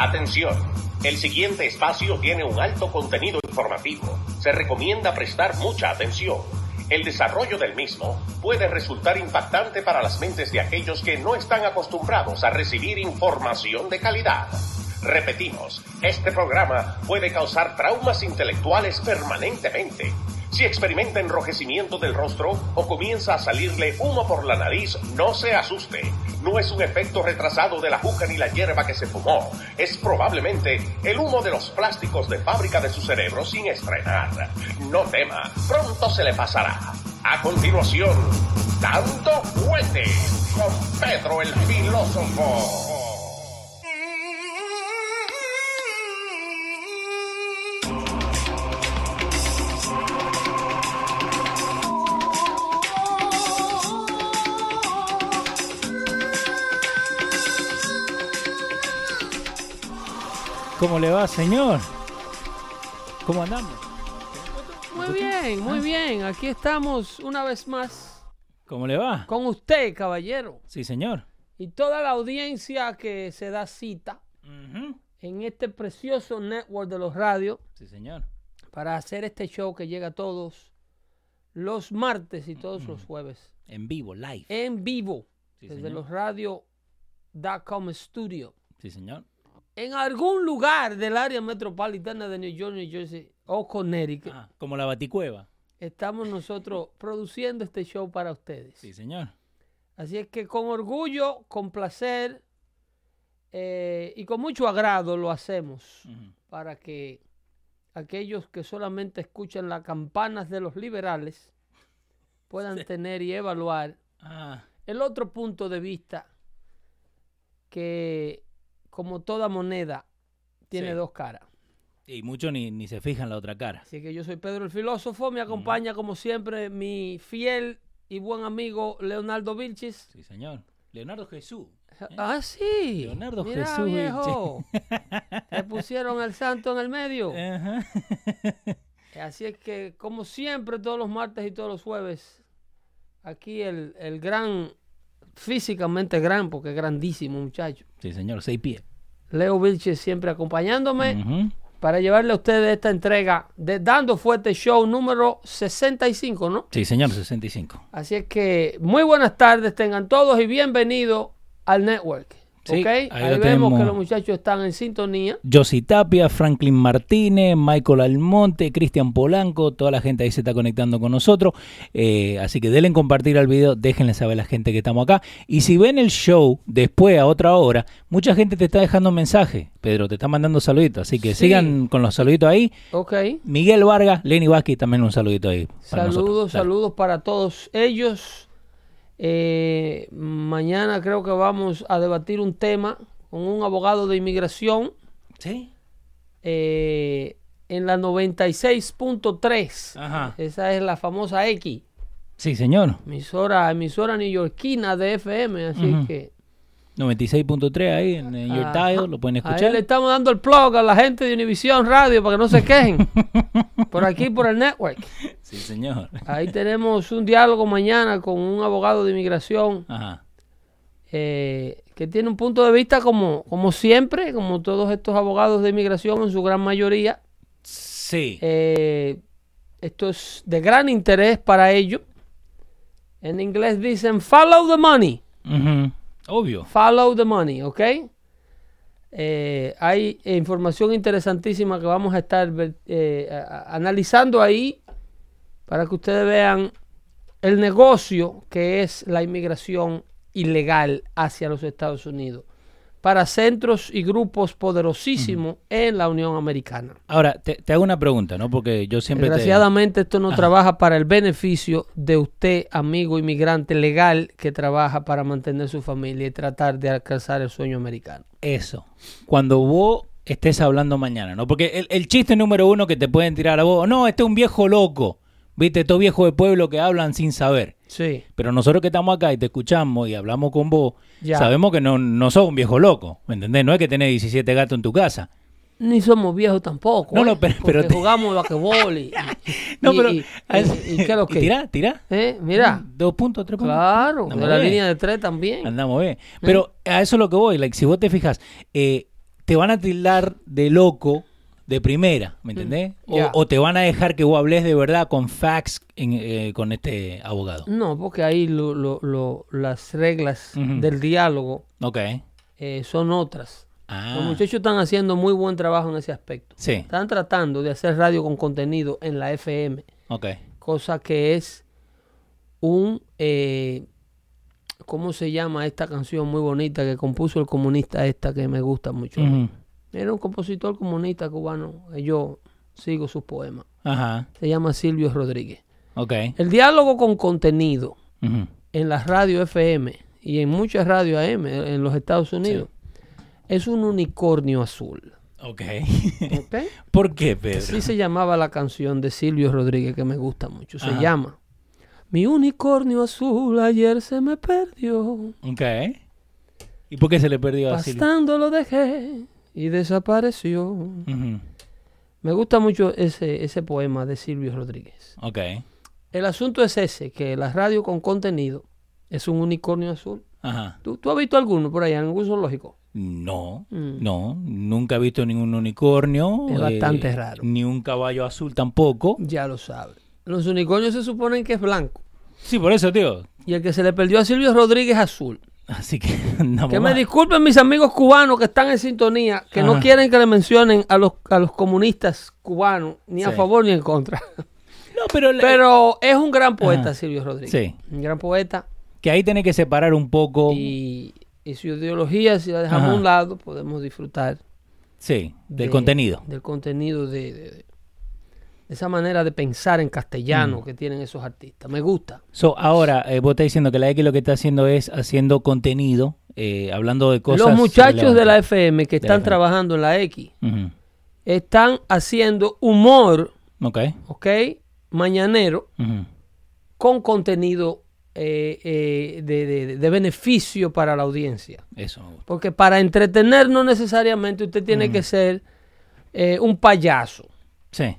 Atención, el siguiente espacio tiene un alto contenido informativo. Se recomienda prestar mucha atención. El desarrollo del mismo puede resultar impactante para las mentes de aquellos que no están acostumbrados a recibir información de calidad. Repetimos, este programa puede causar traumas intelectuales permanentemente. Si experimenta enrojecimiento del rostro o comienza a salirle humo por la nariz, no se asuste. No es un efecto retrasado de la juca ni la hierba que se fumó. Es probablemente el humo de los plásticos de fábrica de su cerebro sin estrenar. No tema, pronto se le pasará. A continuación, dando fuerte con Pedro el filósofo. ¿Cómo le va, señor? ¿Cómo andamos? Muy bien, muy bien. Aquí estamos una vez más ¿Cómo le va? con usted, caballero, Sí, señor. y toda la audiencia que se da cita en este precioso network de los radios Sí, señor. para hacer este show que llega todos los martes y todos los jueves En vivo, live. en vivo Sí, desde señor. los radio.com studio Sí, señor. En algún lugar del área metropolitana de New York, New Jersey o Connecticut. Ah, como la baticueva. Estamos nosotros produciendo este show para ustedes. Sí, señor. Así es que con orgullo, con placer eh, y con mucho agrado lo hacemos para que aquellos que solamente escuchan las campanas de los liberales puedan tener y evaluar Ah, el otro punto de vista que, como toda moneda, tiene Sí. dos caras. y muchos ni, ni se fijan la otra cara. Así que yo soy Pedro el filósofo, me acompaña como siempre mi fiel y buen amigo Leonardo Vilchis. Sí, señor. Leonardo Jesús. ¿eh? Ah, sí. Leonardo Jesús viejo. Te pusieron al santo en el medio. Ajá. Así es que, como siempre, todos los martes y todos los jueves, aquí el, el gran, físicamente gran, porque es grandísimo, muchacho. Sí, señor. Seis pies. Leo Vilches siempre acompañándome para llevarle a ustedes esta entrega de Dando Fuerte Show número 65, ¿no? Sí, señor. 65. Así es que muy buenas tardes, tengan todos y bienvenidos al network. Sí, ¿Ok? ahí vemos tenemos. que los muchachos están en sintonía. Josie Tapia, Franklin Martínez, Michael Almonte, Cristian Polanco, toda la gente ahí se está conectando con nosotros. Eh, así que denle compartir al video, déjenle saber a la gente que estamos acá. Y si ven el show después a otra hora, mucha gente te está dejando mensaje. Pedro, te está mandando saluditos. Así que Sí. sigan con los saluditos ahí. Ok. Miguel Vargas, Lenny Vázquez, también un saludito ahí. Saludos, saludos para todos ellos. Eh, mañana creo que vamos a debatir un tema con un abogado de inmigración ¿Sí? eh, en la 96.3. Ajá. Esa es la famosa X, Sí, señor. emisora, emisora neoyorquina de FM, así que 96.3 ahí en, en Your Ajá. Dial, lo pueden Ahí escuchar. le estamos dando el plug a la gente de Univisión Radio para que no se quejen. por aquí, por el network. Sí, señor. Ahí tenemos un diálogo mañana con un abogado de inmigración Ajá. eh, que tiene un punto de vista como, como siempre, como todos estos abogados de inmigración en su gran mayoría. Sí. Eh, esto es de gran interés para ellos. En inglés dicen follow the money. Ujú. Obvio. Follow the money, ¿ok? Eh, hay información interesantísima que vamos a estar eh, analizando ahí para que ustedes vean el negocio que es la inmigración ilegal hacia los Estados Unidos para centros y grupos poderosísimos en la Unión Americana. Ahora, te, te hago una pregunta, ¿no? Porque yo siempre te... Desgraciadamente esto no trabaja para el beneficio de usted, amigo inmigrante legal, que trabaja para mantener su familia y tratar de alcanzar el sueño americano. Eso. Cuando vos estés hablando mañana, ¿no? Porque el, el chiste número uno que te pueden tirar a vos, no, este es un viejo loco. ¿Viste? Estos viejos de pueblo que hablan sin saber. Sí. Pero nosotros que estamos acá y te escuchamos y hablamos con vos, Ya. sabemos que no, no sos un viejo loco. ¿Me entendés? No es que tenés 17 gatos en tu casa. Ni somos viejos tampoco. No, ¿eh? no, pero- Porque pero te- jugamos basquetbol y, No, y- pero... y- y- y qué es lo ¿Y que? tirá, tirá. ¿Eh? Mira, Dos puntos, tres puntos. claro, Andamos de la bien. línea de tres también. Andamos bien. Pero a eso es lo que voy. Like, si vos te fijas, eh, te van a tildar de loco de primera, ¿me entendés? O, te van a dejar que vos hables de verdad con facts en, eh, con este abogado. No, porque ahí lo- lo- lo- las reglas del diálogo eh, son otras. Ah, Los muchachos están haciendo muy buen trabajo en ese aspecto. sí, Están tratando de hacer radio con contenido en la FM, ok. cosa que es un... eh, ¿Cómo se llama esta canción muy bonita que compuso el comunista esta que me gusta mucho? Era un compositor comunista cubano. eh, Yo sigo sus poemas. Ajá, Se llama Silvio Rodríguez. El diálogo con contenido en las radios FM y en muchas radios AM en los Estados Unidos es un unicornio azul. Ok. ¿Por qué, Pedro? Así se llamaba la canción de Silvio Rodríguez que me gusta mucho. Se Ajá. llama Mi unicornio azul ayer se me perdió. Ok. ¿Y por qué se le perdió a Silvio? Lo dejé y desapareció. Me gusta mucho ese, ese poema de Silvio Rodríguez. Ok. El asunto es ese, que la radio con contenido es un unicornio azul. Ajá. ¿Tú, tú has visto alguno por allá en algún zoológico? No, Mm. no, nunca he visto ningún unicornio. Es bastante raro. Ni un caballo azul tampoco. Ya lo sabes. Los unicornios se suponen que es blanco. Sí, por eso, tío. Y el que se le perdió a Silvio Rodríguez es azul. Así que andamos Que me disculpen mis amigos cubanos que están en sintonía, que no quieren que le mencionen a los, a los comunistas cubanos, ni a Sí. favor ni en contra. No, pero, Pero es un gran poeta, Ajá. Silvio Rodríguez. Sí. Un gran poeta. que ahí tiene que separar un poco. Y, y su ideología, si la dejamos Ajá. a un lado, podemos disfrutar Sí, del de- contenido. Del contenido de, de- de esa manera de pensar en castellano Mm. que tienen esos artistas. Me gusta. So, ahora, eh, vos estás diciendo que la X lo que está haciendo es haciendo contenido, eh, hablando de cosas. Los muchachos de la. FM que están FM. trabajando en la X están haciendo humor, Ok. ¿ok? Mañanero con contenido eh, de, de- de beneficio para la audiencia. Eso me gusta. Porque para entretener no necesariamente usted tiene que ser un payaso, Sí.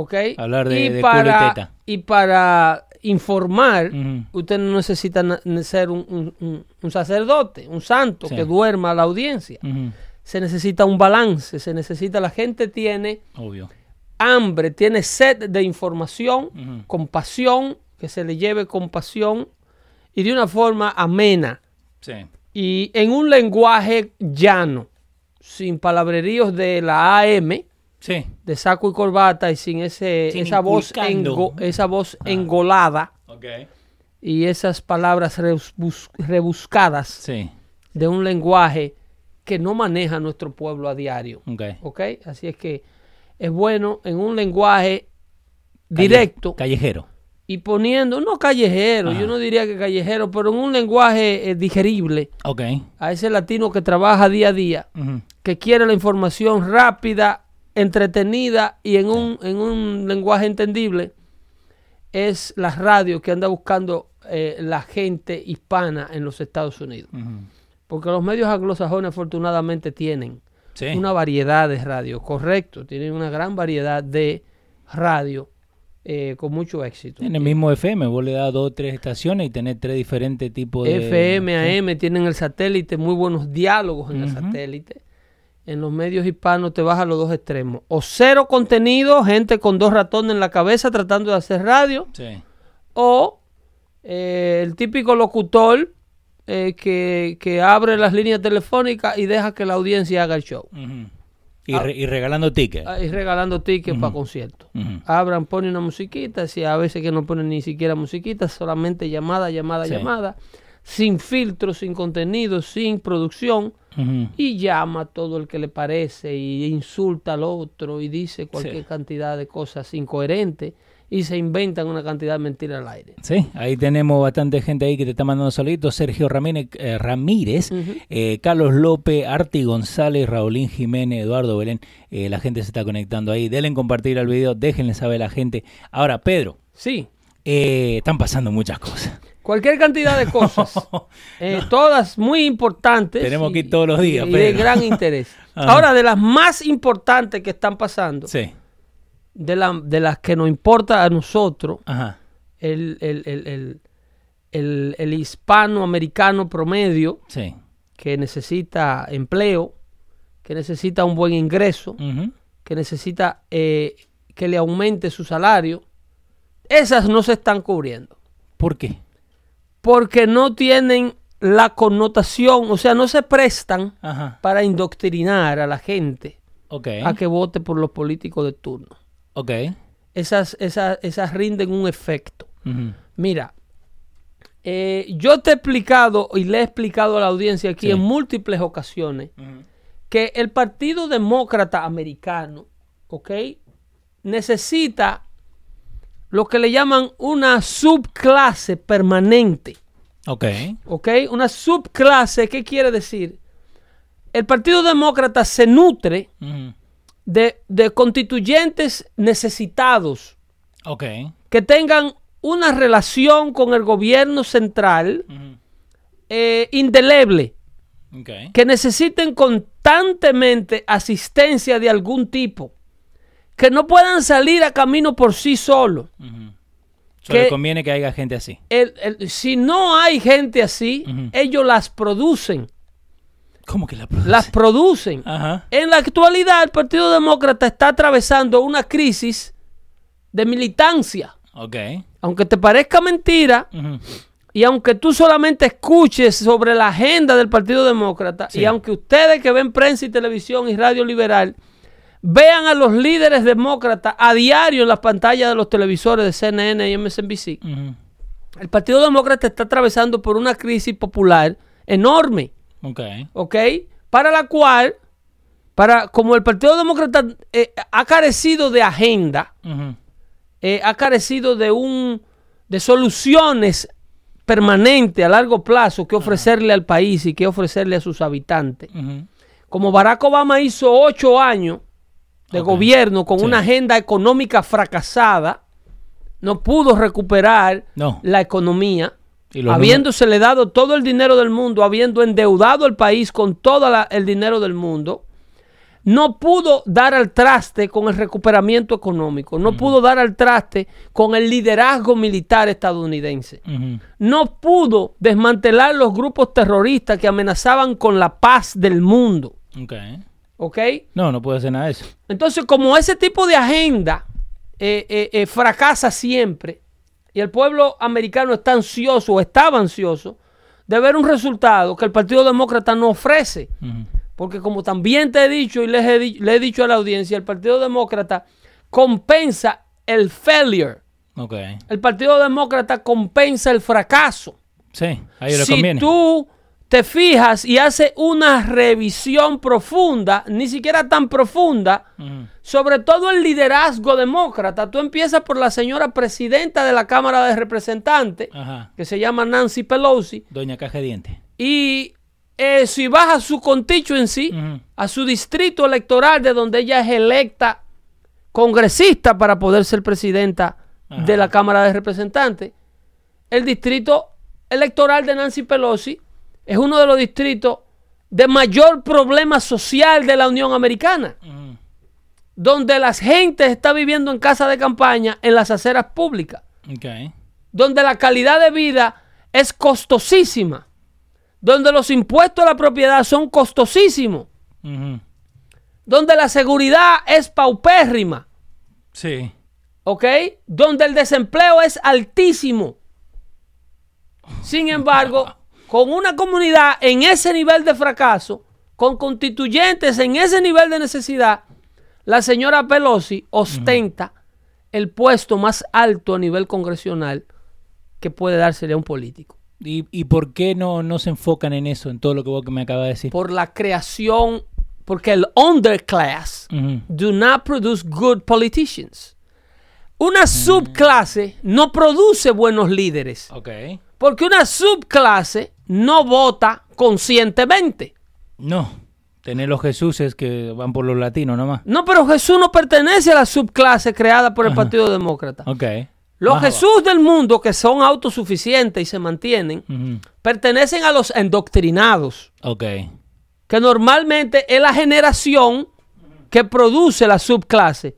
¿Ok? Hablar de- y de culo y para, teta. y para informar, usted no necesita ser un, un- un- un sacerdote, un santo Sí. que duerma a la audiencia. Se necesita un balance, se necesita, la gente tiene Obvio. hambre, tiene sed de información, compasión, que se le lleve compasión y de una forma amena Sí. y en un lenguaje llano, sin palabreríos de la AM, Sí. de saco y corbata y sin ese, Sin esa, voz inculcando. engo- esa voz engolada y esas palabras rebus- rebuscadas Sí. de un lenguaje que no maneja nuestro pueblo a diario. Así es que es bueno en un lenguaje Calle- directo Callejero. y poniendo, no callejero, Ajá. yo no diría que callejero, pero en un lenguaje eh, digerible Ok. a ese latino que trabaja día a día, que quiere la información rápida, entretenida y en un, en un lenguaje entendible, es la radio que anda buscando eh, la gente hispana en los Estados Unidos. Porque los medios anglosajones afortunadamente tienen Sí. una variedad de radio, correcto, tienen una gran variedad de radio eh, con mucho éxito. En el mismo FM, vos le das dos o tres estaciones y tenés tres diferentes tipos de... FM, AM, tienen el satélite, muy buenos diálogos en el satélite. En los medios hispanos te vas a los dos extremos. O cero contenido, gente con dos ratones en la cabeza tratando de hacer radio. Sí. O eh, el típico locutor eh, que, que abre las líneas telefónicas y deja que la audiencia haga el show. Ujú. y, re- y regalando tickets. Ah, Y regalando tickets para conciertos. Ujú. Abran, pone una musiquita, si a veces que no ponen ni siquiera musiquita, solamente llamada, llamada, Sí. llamada, sin filtro, sin contenido, sin producción, y llama a todo el que le parece y insulta al otro y dice cualquier Sí. cantidad de cosas incoherentes y se inventan una cantidad de mentiras al aire. Sí, ahí tenemos bastante gente ahí que te está mandando saluditos. Sergio Ramírez, eh, Ramírez eh, Carlos López, Arti González, Raulín Jiménez, Eduardo Belén. Eh, la gente se está conectando ahí. Denle en compartir el video, déjenle saber a la gente. Ahora, Pedro, Sí, están pasando muchas cosas. Cualquier cantidad de cosas, eh, todas muy importantes. Tenemos y- que ir todos los días, y de gran interés. Ahora, de las más importantes que están pasando, Sí, de, la- de las que nos importa a nosotros, ajá, el, el, el, el, el- el hispanoamericano promedio sí, que necesita empleo, que necesita un buen ingreso, que necesita eh, que le aumente su salario, esas no se están cubriendo. ¿Por qué? Porque no tienen la connotación, o sea, no se prestan Ajá. para indoctrinar a la gente a que vote por los políticos de turno. Ok. Esas, esas, esas rinden un efecto. Mira, eh, yo te he explicado y le he explicado a la audiencia aquí Sí. en múltiples ocasiones que el Partido Demócrata Americano, ¿ok? Necesita lo que le llaman una subclase permanente, Ok. ¿ok? Una subclase, ¿qué quiere decir? El Partido Demócrata se nutre de, de constituyentes necesitados Ok. que tengan una relación con el gobierno central eh, indeleble, Ok. que necesiten constantemente asistencia de algún tipo, que no puedan salir a camino por sí solos. Solo Que- conviene que haya gente así. El- el- si no hay gente así, ellos las producen, ¿Cómo que la produce? las producen. Ajá. En la actualidad, el Partido Demócrata está atravesando una crisis de militancia. Ok. Aunque te parezca mentira. Y aunque tú solamente escuches sobre la agenda del Partido Demócrata, Sí. y aunque ustedes que ven prensa y televisión y radio liberal, vean a los líderes demócratas a diario en las pantallas de los televisores de CNN y MSNBC, el Partido Demócrata está atravesando por una crisis popular enorme, Ok. ¿ok? Para la cual, para, como el Partido Demócrata eh, ha carecido de agenda, eh, ha carecido de un de soluciones permanentes a largo plazo que ofrecerle al país y que ofrecerle a sus habitantes. Como Barack Obama hizo ocho años de gobierno con Sí. una agenda económica fracasada, no pudo recuperar No. la economía, habiéndosele dado todo el dinero del mundo, habiendo endeudado el país con todo la- el dinero del mundo, no pudo dar al traste con el recuperamiento económico, no pudo dar al traste con el liderazgo militar estadounidense, no pudo desmantelar los grupos terroristas que amenazaban con la paz del mundo. Ok. ¿Ok? No, no puede hacer nada de eso. Entonces, como ese tipo de agenda eh, eh, eh, fracasa siempre y el pueblo americano está ansioso o estaba ansioso de ver un resultado que el Partido Demócrata no ofrece. Porque como también te he dicho y les he, le he dicho a la audiencia, el Partido Demócrata compensa el failure. Ok. El Partido Demócrata compensa el fracaso. Sí, a ellos les Si conviene. tú te fijas y haces una revisión profunda, ni siquiera tan profunda, sobre todo el liderazgo demócrata, tú empiezas por la señora presidenta de la Cámara de Representantes, Ajá. que se llama Nancy Pelosi, Doña Caja de Dientes. y eh, si vas a su constituency, a su distrito electoral de donde ella es electa congresista para poder ser presidenta Ajá. de la Cámara de Representantes, el distrito electoral de Nancy Pelosi es uno de los distritos de mayor problema social de la Unión Americana, donde la gente está viviendo en casa de campaña en las aceras públicas, donde la calidad de vida es costosísima, donde los impuestos a la propiedad son costosísimos, donde la seguridad es paupérrima, Sí. ¿ok? Donde el desempleo es altísimo. Sin embargo, con una comunidad en ese nivel de fracaso, con constituyentes en ese nivel de necesidad, la señora Pelosi ostenta el puesto más alto a nivel congresional que puede dársele a un político. ¿Y, y por qué no, no se enfocan en eso, en todo lo que vos que me acabas de decir? Por la creación, porque el underclass do not produce good politicians. Una subclase no produce buenos líderes. Ok. Porque una subclase no vota conscientemente. No. Tener los Jesuses que van por los latinos nomás. No, pero Jesús no pertenece a la subclase creada por el Ajá. Partido Demócrata. Ok. Los Jesús del mundo que son autosuficientes y se mantienen, pertenecen a los endoctrinados, Ok. que normalmente es la generación que produce la subclase.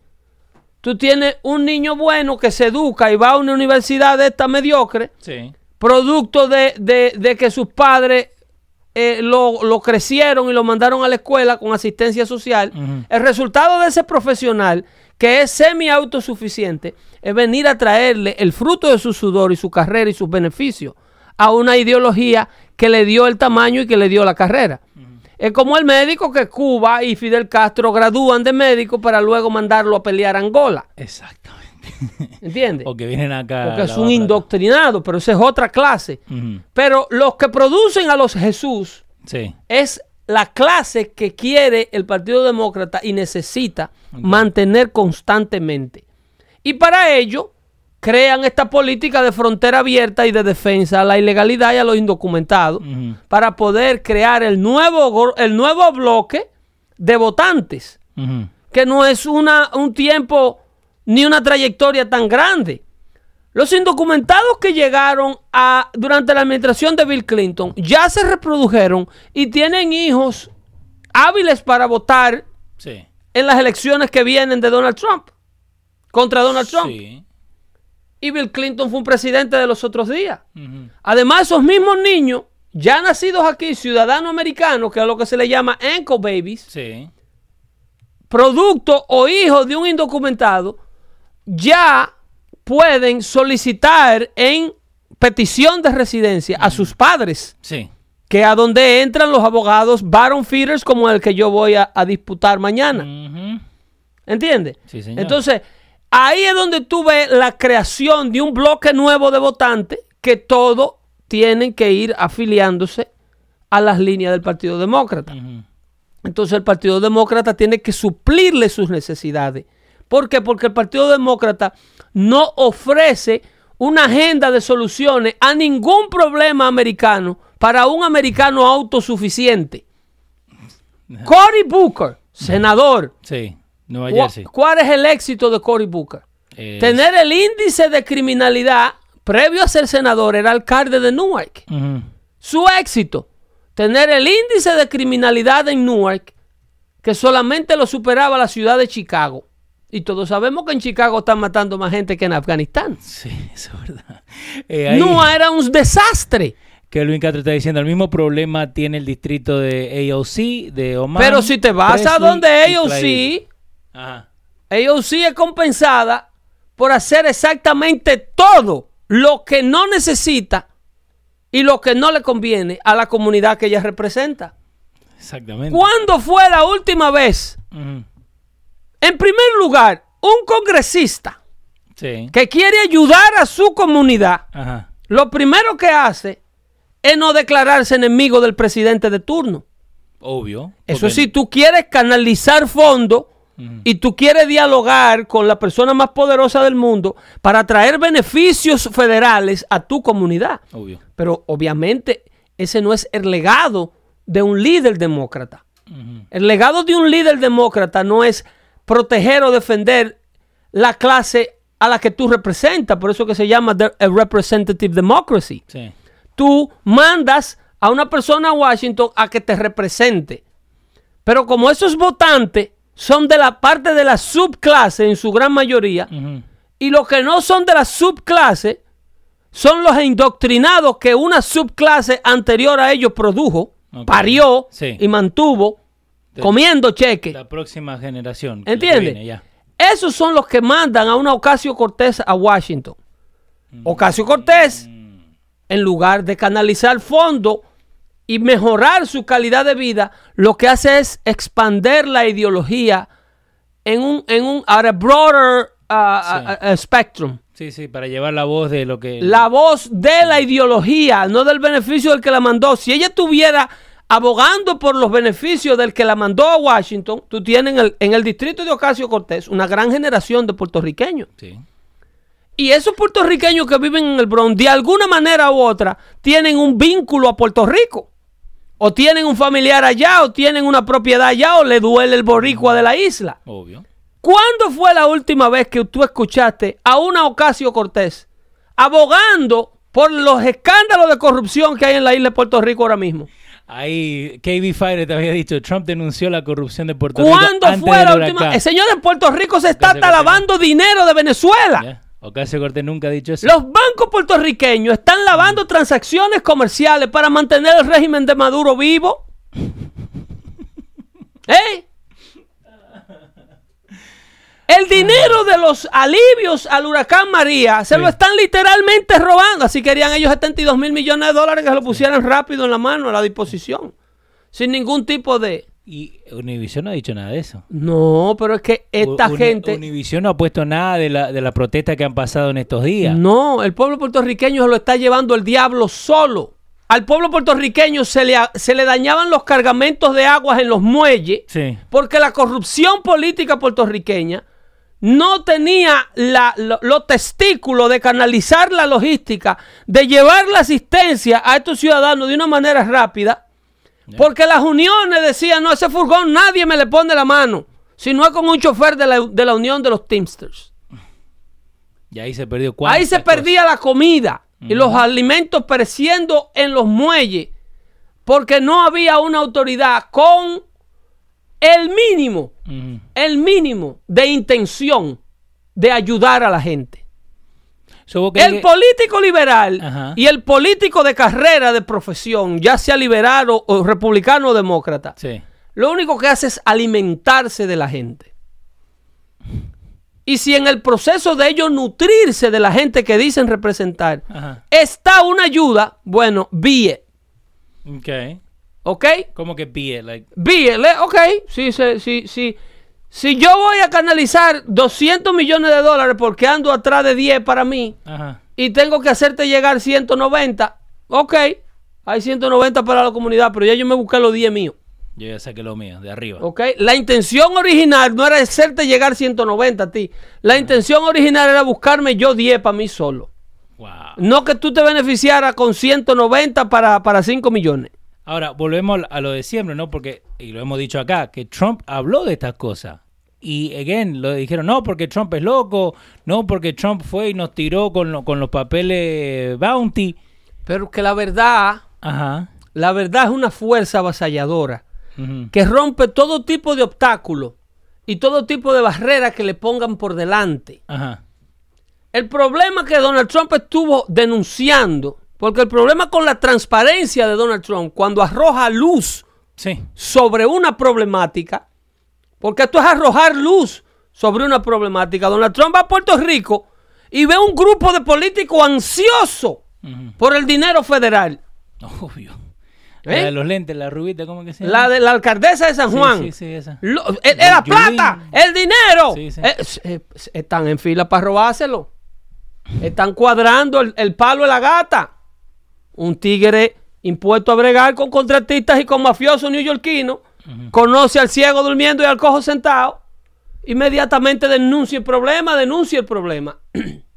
Tú tienes un niño bueno que se educa y va a una universidad de esta mediocre, Sí. Producto de, de- de que sus padres eh, lo, lo crecieron y lo mandaron a la escuela con asistencia social. El resultado de ese profesional, que es semi-autosuficiente, es venir a traerle el fruto de su sudor y su carrera y sus beneficios a una ideología que le dio el tamaño y que le dio la carrera. Es como el médico que Cuba y Fidel Castro gradúan de médico para luego mandarlo a pelear a Angola. Exactamente. ¿Entiendes? O que vienen acá. Porque es un indoctrinado, pero esa es otra clase. Pero los que producen a los Jesús Sí. es la clase que quiere el Partido Demócrata y necesita mantener constantemente. Y para ello crean esta política de frontera abierta y de defensa a la ilegalidad y a los indocumentados para poder crear el nuevo, el nuevo bloque de votantes, que no es una, un tiempo ni una trayectoria tan grande. Los indocumentados que llegaron a, durante la administración de Bill Clinton ya se reprodujeron y tienen hijos hábiles para votar Sí. en las elecciones que vienen de Donald Trump contra Donald Trump. Sí. Y Bill Clinton fue un presidente de los otros días. Además, esos mismos niños, ya nacidos aquí, ciudadanos americanos, que es lo que se le llama ankle babies, Sí. producto o hijo de un indocumentado, ya pueden solicitar en petición de residencia a sus padres, Sí. que a donde entran los abogados baron feeders como el que yo voy a, a disputar mañana. Ujú. ¿Entiendes? Sí, señor. Entonces, ahí es donde tú ves la creación de un bloque nuevo de votantes que todos tienen que ir afiliándose a las líneas del Partido Demócrata. Entonces el Partido Demócrata tiene que suplirle sus necesidades. ¿Por qué? Porque el Partido Demócrata no ofrece una agenda de soluciones a ningún problema americano para un americano autosuficiente. Cory Booker, senador. Sí. Nueva ¿Cuál, Jersey. cuál es el éxito de Cory Booker? Es- Tener el índice de criminalidad previo a ser senador, era alcalde de Newark. Su éxito, tener el índice de criminalidad en Newark que solamente lo superaba la ciudad de Chicago. Y todos sabemos que en Chicago están matando más gente que en Afganistán. Sí, eso es verdad. Eh, ahí, No era un desastre. Kelvin Castro está diciendo, el mismo problema tiene el distrito de AOC, de Oman. Pero si te vas a donde AOC. Ajá. AOC es compensada por hacer exactamente todo lo que no necesita y lo que no le conviene a la comunidad que ella representa. Exactamente. ¿Cuándo fue la última vez? Ujú. En primer lugar, un congresista Sí. que quiere ayudar a su comunidad, Ajá. lo primero que hace es no declararse enemigo del presidente de turno. Obvio. Eso porque- sí, tú quieres canalizar fondos y tú quieres dialogar con la persona más poderosa del mundo para traer beneficios federales a tu comunidad. Obvio. Pero obviamente ese no es el legado de un líder demócrata. El legado de un líder demócrata no es proteger o defender la clase a la que tú representas. Por eso que se llama the- a representative democracy. Sí. Tú mandas a una persona a Washington a que te represente. Pero como esos votantes son de la parte de la subclase en su gran mayoría, y los que no son de la subclase son los indoctrinados que una subclase anterior a ellos produjo, parió Sí. y mantuvo De- comiendo cheque. La próxima generación. ¿Entiendes? Esos son los que mandan a una Ocasio Cortés a Washington. Ocasio Cortés, en lugar de canalizar fondos y mejorar su calidad de vida, lo que hace es expander la ideología en un, en un at a broader uh, uh, uh, spectrum. Sí, sí, para llevar la voz de lo que... La voz de la ideología, no del beneficio del que la mandó. Si ella estuviera abogando por los beneficios del que la mandó a Washington, tú tienes en el, en el distrito de Ocasio Cortés una gran generación de puertorriqueños. Sí. Y esos puertorriqueños que viven en el Bronx, de alguna manera u otra, tienen un vínculo a Puerto Rico. O tienen un familiar allá, o tienen una propiedad allá, o le duele el boricua de la isla. Obvio. ¿Cuándo fue la última vez que tú escuchaste a una Ocasio Cortés abogando por los escándalos de corrupción que hay en la isla de Puerto Rico ahora mismo? Ahí KB Fire te había dicho, Trump denunció la corrupción de Puerto Rico ¿Cuándo fue la última? El señor en Puerto Rico se está lavando dinero de Venezuela. Ya. Ocasio Cortés nunca ha dicho eso. Los bancos puertorriqueños están lavando transacciones comerciales para mantener el régimen de Maduro vivo. ¿Eh? El dinero de los alivios al huracán María se Sí. lo están literalmente robando. Así querían ellos 72 mil millones de dólares que se lo pusieran rápido en la mano, a la disposición. Sin ningún tipo de... Y Univision no ha dicho nada de eso. No, pero es que esta Uni- gente... Univision no ha puesto nada de la, de la protesta que han pasado en estos días. No, el pueblo puertorriqueño se lo está llevando el diablo solo. Al pueblo puertorriqueño se le, se le dañaban los cargamentos de aguas en los muelles Sí. porque la corrupción política puertorriqueña no tenía la- lo- los testículos de canalizar la logística, de llevar la asistencia a estos ciudadanos de una manera rápida, porque las uniones decían, no, ese furgón nadie me le pone la mano, si no es con un chofer de la, de la unión de los Teamsters. Y ahí se perdió Ahí se perdía la comida y los alimentos pereciendo en los muelles porque no había una autoridad con el mínimo, el mínimo de intención de ayudar a la gente. So, El político liberal y el político de carrera, de profesión, ya sea liberal o, o republicano o demócrata, Sí. lo único que hace es alimentarse de la gente. Y si en el proceso de ellos nutrirse de la gente que dicen representar está una ayuda, bueno, be it. Ok. ¿Cómo que it. le- Ok. Si, si, si, si, si yo voy a canalizar 200 millones de dólares porque ando atrás de 10 para mí ajá. y tengo que hacerte llegar 190, ok. Hay 190 para la comunidad, pero ya yo me busqué los 10 míos. Yo ya saqué lo mío, de arriba. ¿Ok? La intención original no era hacerte llegar 190 a ti. La intención original era buscarme yo 10 para mí solo. Wow. No que tú te beneficiaras con 190 para, para 5 millones. Ahora, volvemos a lo de siempre, ¿no? Porque, y lo hemos dicho acá, que Trump habló de estas cosas. Y, again, lo dijeron, no, porque Trump es loco, no, porque Trump fue y nos tiró con, lo- con los papeles Bounty. Pero que la verdad, Ajá. la verdad es una fuerza avasalladora que rompe todo tipo de obstáculos y todo tipo de barreras que le pongan por delante. Ajá. El problema que Donald Trump estuvo denunciando, porque el problema con la transparencia de Donald Trump, cuando arroja luz Sí. sobre una problemática, porque esto es arrojar luz sobre una problemática. Donald Trump va a Puerto Rico y ve un grupo de políticos ansiosos Ujú. por el dinero federal. Obvio. ¿Eh? La de los lentes, la rubita, ¿cómo que se llama? La de la alcaldesa de San Juan. Sí, sí, esa. Lo- eh, eh, la Yulín. plata, el dinero. Sí, sí. Eh, eh, están en fila para robárselo. Están cuadrando el, el palo de la gata. Un tigre impuesto a bregar con contratistas y con mafiosos neoyorquinos. Conoce al ciego durmiendo y al cojo sentado. Inmediatamente denuncia el problema, denuncia el problema.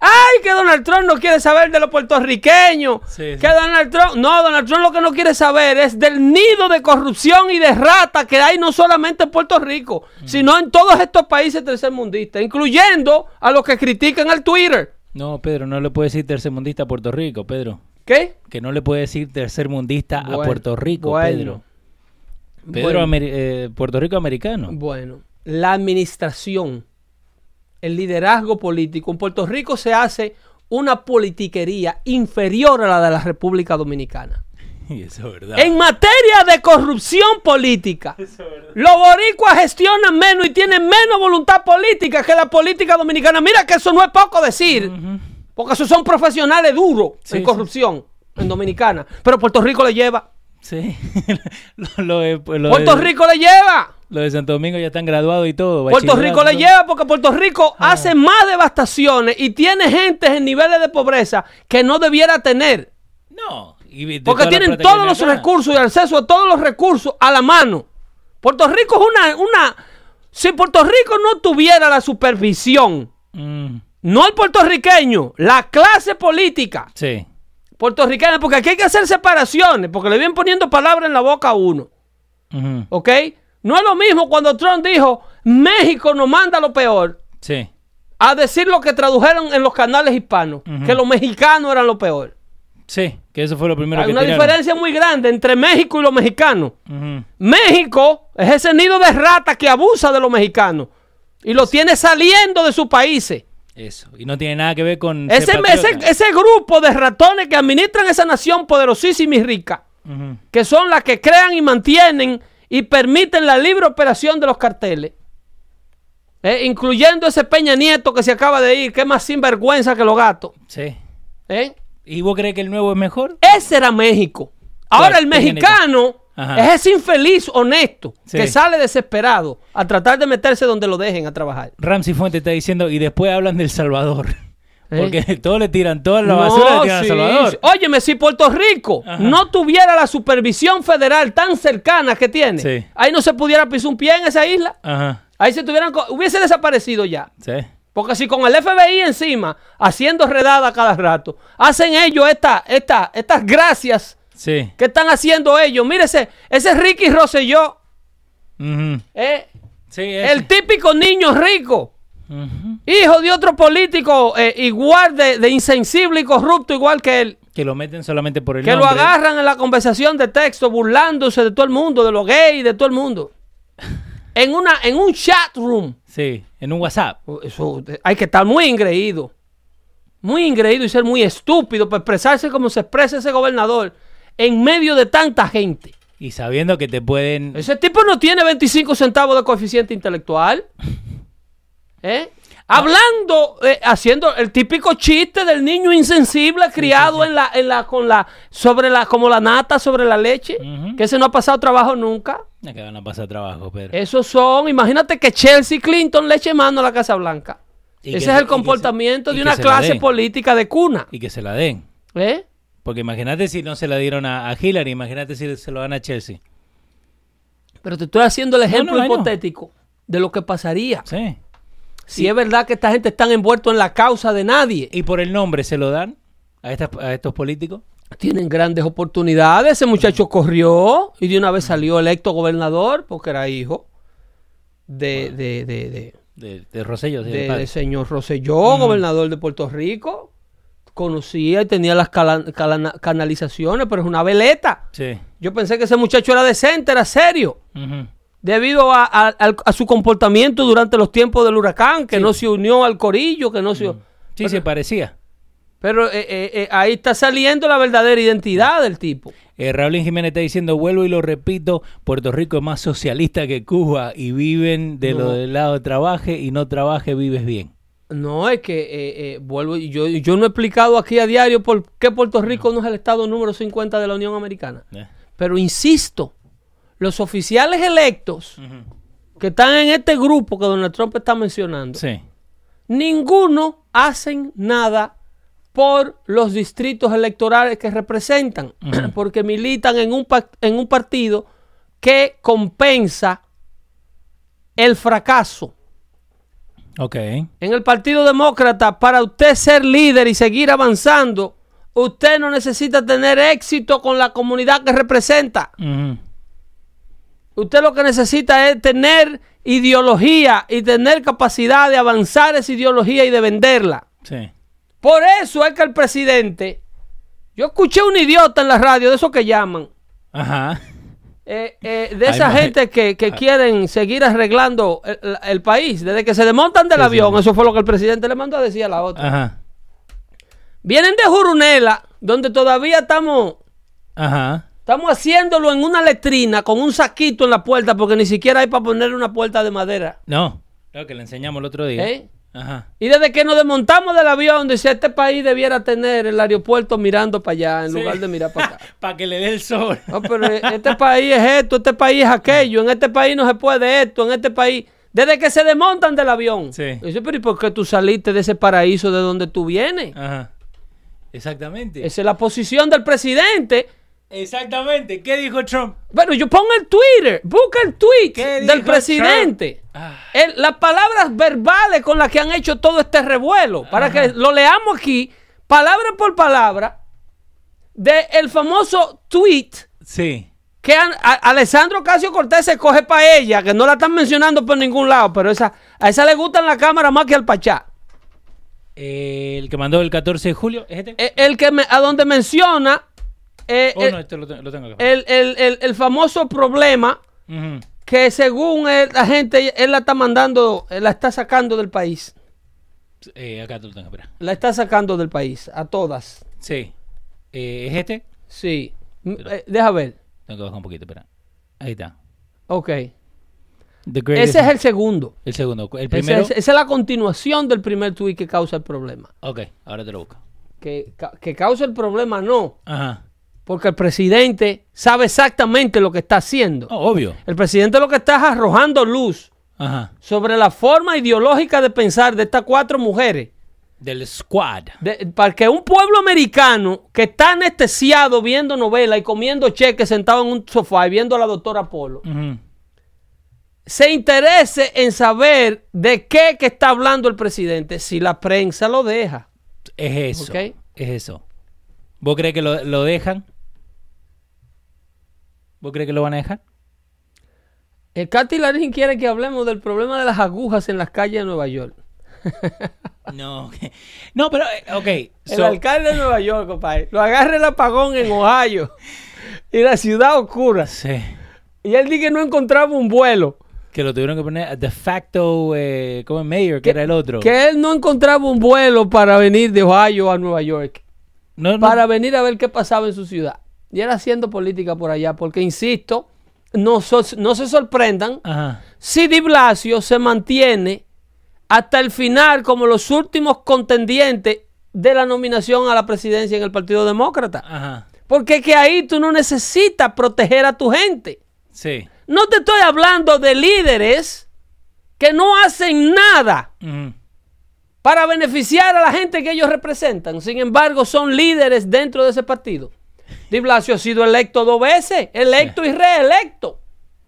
Ay, que Donald Trump no quiere saber de los puertorriqueños. Sí, sí. Que Donald Trump, no, Donald Trump lo que no quiere saber es del nido de corrupción y de rata que hay no solamente en Puerto Rico, sino en todos estos países tercermundistas, incluyendo a los que critican al Twitter. No, Pedro, no le puede decir tercermundista a Puerto Rico, Pedro. ¿Qué? Que no le puede decir tercermundista a Puerto Rico, bueno. Pedro. Pedro, Bueno. eh, Puerto Rico americano. Bueno, la administración, el liderazgo político. En Puerto Rico se hace una politiquería inferior a la de la República Dominicana. Y eso es verdad. En materia de corrupción política, los boricuas gestionan menos y tienen menos voluntad política que la política dominicana. Mira que eso no es poco decir, porque esos son profesionales duros Sí, en sí. corrupción en Dominicana. Pero Puerto Rico le lleva. Sí. lo, lo lo Puerto de- Rico le lleva. lo de Santo Domingo ya están graduados y todo. Puerto Rico le lleva porque Puerto Rico Ah. hace más devastaciones y tiene gente en niveles de pobreza que no debiera tener. No. Y Porque tienen todos los acá. recursos y acceso a todos los recursos a la mano. Puerto Rico es una, una... Si Puerto Rico no tuviera la supervisión, Mm, no el puertorriqueño, la clase política sí. puertorriqueña, porque aquí hay que hacer separaciones, porque le vienen poniendo palabras en la boca a uno. ¿Ok? No es lo mismo cuando Trump dijo, México nos manda lo peor, Sí. a decir lo que tradujeron en los canales hispanos, que los mexicanos eran lo peor. Sí. Que eso fue lo primero Hay que una tiraron. diferencia muy grande entre México y los mexicanos. México es ese nido de rata que abusa de los mexicanos y lo tiene saliendo de sus países. Eso. Y no tiene nada que ver con. Ese, ese, ese grupo de ratones que administran esa nación poderosísima y rica, que son las que crean y mantienen y permiten la libre operación de los carteles, eh, incluyendo ese Peña Nieto que se acaba de ir, que es más sinvergüenza que los gatos. Sí. ¿eh? ¿Y vos crees que el nuevo es mejor? Ese era México. Ahora el mexicano Ajá. es ese infeliz honesto Sí. que sale desesperado a tratar de meterse donde lo dejen a trabajar. Ramsey Fuente está diciendo, y después hablan del Salvador. ¿Eh? Porque todos le tiran toda la basura, le tiran sí, al Salvador. sí. Óyeme, si Puerto Rico Ajá. no tuviera la supervisión federal tan cercana que tiene, Sí. ahí no se pudiera pisar un pie en esa isla. Ajá. Ahí se tuvieran, hubiese desaparecido ya. Sí. Porque si con el FBI encima, haciendo redada cada rato, hacen ellos esta, esta, estas gracias Sí. que están haciendo ellos. Mire ese, Ricky Rosselló, Ujú. eh, Sí, el típico niño rico, hijo de otro político eh, igual de, de insensible y corrupto igual que él. Que lo meten solamente por el Que lo agarran en la conversación de texto, burlándose de todo el mundo, de los gays, de todo el mundo. En, una, en un chat room. Sí, en un WhatsApp. Eso, eh, hay que estar muy ingreído. Muy ingreído y ser muy estúpido para expresarse como se expresa ese gobernador en medio de tanta gente. Y sabiendo que te pueden... Ese tipo no tiene 25 centavos de coeficiente intelectual. ¿Eh? Hablando, eh, haciendo el típico chiste del niño insensible criado en la, en la, con la, sobre la, como la nata sobre la leche, que ese no ha pasado trabajo nunca. Ya que van a pasar trabajo, Pedro. Esos son, imagínate que Chelsea Clinton le eche mano a la Casa Blanca. Y Ese que es el comportamiento se- de una se la clase política de cuna. Y que se la den. ¿Eh? Porque imagínate si no se la dieron a, a Hillary, imagínate si se lo dan a Chelsea. Pero te estoy haciendo el ejemplo no, hipotético de lo que pasaría. Sí. Si es verdad que esta gente está envuelto en la causa de nadie. ¿Y por el nombre se lo dan a, estas, a estos políticos? Tienen grandes oportunidades. Ese muchacho corrió y de una vez salió electo gobernador porque era hijo de, de, de, de- De, de Rosello, sí, de- señor Rosselló, gobernador de Puerto Rico. Conocía y tenía las cala- cala- canalizaciones, pero es una veleta. Sí. Yo pensé que ese muchacho era decente, era serio. Ujú. Debido a, a- al- a su comportamiento durante los tiempos del huracán, que no se unió al corillo, que no se... Sí, se parecía. Pero eh, eh, eh, ahí está saliendo la verdadera identidad del tipo. Eh, Raúl Jiménez está diciendo, vuelvo y lo repito, Puerto Rico es más socialista que Cuba y viven de lo del lado trabaje y no trabaje, vives bien. No, es que eh, eh, vuelvo y yo, yo no he explicado aquí a diario por qué Puerto Rico no es el estado número 50 de la Unión Americana. ¿eh? Pero insisto, los oficiales electos que están en este grupo que Donald Trump está mencionando, Sí. ninguno hacen nada por los distritos electorales que representan, porque militan en un, en un partido que compensa el fracaso. Ok. En el Partido Demócrata, para usted ser líder y seguir avanzando, usted no necesita tener éxito con la comunidad que representa. Ujú. Usted lo que necesita es tener ideología y tener capacidad de avanzar esa ideología y de venderla. Sí. Por eso es que el presidente, yo escuché un idiota en la radio, de esos que llaman, Ajá. eh, eh, de esa gente que, que quieren seguir arreglando el, país, desde que se desmontan del sí, avión, sí. eso fue lo que el presidente le mandó a decir a la otra. Ajá. Vienen de Jurunela, donde todavía estamos, Ajá. Estamos haciéndolo en una letrina con un saquito en la puerta, porque ni siquiera hay para ponerle una puerta de madera. No. Lo que le enseñamos el otro día. ¿Eh? Ajá. Y desde que nos desmontamos del avión, dice, este país debiera tener el aeropuerto mirando para allá, en Sí. lugar de mirar para acá. Para que le dé el sol. No, pero este país es esto, este país es aquello, en este país no se puede esto, en este país... Desde que se desmontan del avión. Sí. Dice, pero ¿y por qué tú saliste de ese paraíso de donde tú vienes? Ajá. Exactamente. Esa es la posición del presidente. Exactamente. ¿Qué dijo Trump? Bueno, yo pongo el Twitter, busca el tweet ¿Qué del presidente. Ah. El- las palabras verbales con las que han hecho todo este revuelo, para que lo leamos aquí, palabra por palabra, de el famoso tweet Sí. que a- Alessandro Casio Cortés se coge para ella, que no la están mencionando por ningún lado, pero esa, a esa le gusta en la cámara más que al Pachá. El que mandó el 14 de julio. ¿Es este? Eh, El que me- a donde menciona eh, oh, el, no, este lo, te- lo tengo acá. el- el- el- el famoso problema Eh, acá tú lo tengo, espera. La está sacando del país, a todas. Sí. Eh, ¿Es este? Sí. Pero- eh, deja ver. Tengo que bajar un poquito, espera. Ahí está. Ok. Ese es el segundo. el segundo. El primero. es- esa es la continuación del primer tweet que causa el problema. Ok, ahora te lo busco. Que, que causa el problema no, Ajá. Porque el presidente sabe exactamente lo que está haciendo. Oh, obvio. El presidente lo que está es arrojando luz Ajá. sobre la forma ideológica de pensar de estas cuatro mujeres. Del squad. De- para que un pueblo americano que está anestesiado viendo novelas y comiendo cheques sentado en un sofá y viendo a la doctora Polo, se interese en saber de qué que está hablando el presidente si la prensa lo deja. Es eso. Es eso. ¿Vos crees que lo, lo dejan? ¿Vos crees que lo van a dejar? El Katy Larín quiere que hablemos del problema de las agujas en las calles de Nueva York. No. No, pero, eh, ok. El so- alcalde de Nueva York, compadre, lo agarra el apagón en Ohio y la ciudad oscura. sí. Y él dice que no encontraba un vuelo. Que lo tuvieron que poner de facto, eh, como mayor, que era el otro. Que él no encontraba un vuelo para venir de Ohio a Nueva York. No, no, Para venir a ver qué pasaba en su ciudad. Y era haciendo política por allá. Porque, insisto, no, so- no se sorprendan Ajá. si Di Blasio se mantiene hasta el final como los últimos contendientes de la nominación a la presidencia en el Partido Demócrata. Ajá. Porque es que ahí tú no necesitas proteger a tu gente. Sí. No te estoy hablando de líderes que no hacen nada para beneficiar a la gente que ellos representan. Sin embargo, son líderes dentro de ese partido. Di Blasio ha sido electo dos veces, electo y reelecto.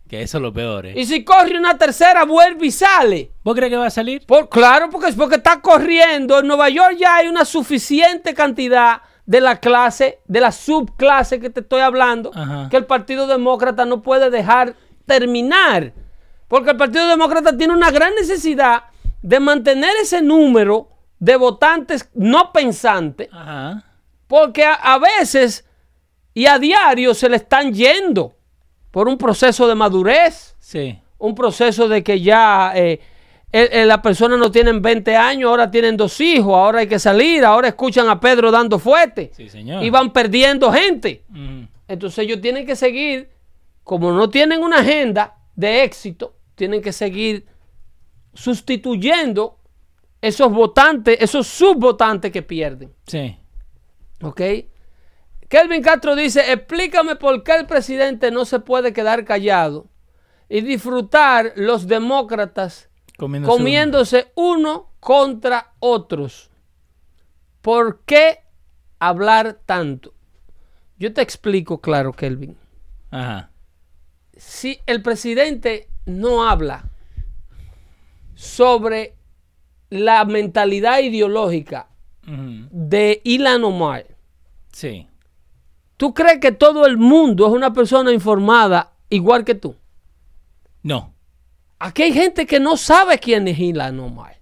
Que eso es lo peor, eh. Y si corre una tercera, vuelve y sale. ¿Vos crees que va a salir? Por, claro, porque es porque está corriendo. En Nueva York ya hay una suficiente cantidad de la clase, de la subclase que te estoy hablando, Ajá. que el Partido Demócrata no puede dejar terminar. Porque el Partido Demócrata tiene una gran necesidad de mantener ese número de votantes no pensantes, Ajá. porque a, a veces y a diario se le están yendo por un proceso de madurez Sí. un proceso de que ya eh, eh, eh, las personas no tienen 20 años, ahora tienen dos hijos, ahora hay que salir, ahora escuchan a Pedro dando fuerte Sí, señor. y van perdiendo gente. Entonces ellos tienen que seguir, como no tienen una agenda de éxito, tienen que seguir sustituyendo esos votantes, esos subvotantes que pierden. Sí. ¿Ok? Kelvin Castro dice, explícame por qué el presidente no se puede quedar callado y disfrutar los demócratas Comiéndose comiéndose uno contra otros. ¿Por qué hablar tanto? Yo te explico claro, Kelvin. Ajá. Si el presidente no habla sobre la mentalidad ideológica de Ilan Omar, Sí. ¿Tú crees que todo el mundo es una persona informada igual que tú? No. Aquí hay gente que no sabe quién es Ilan Omar.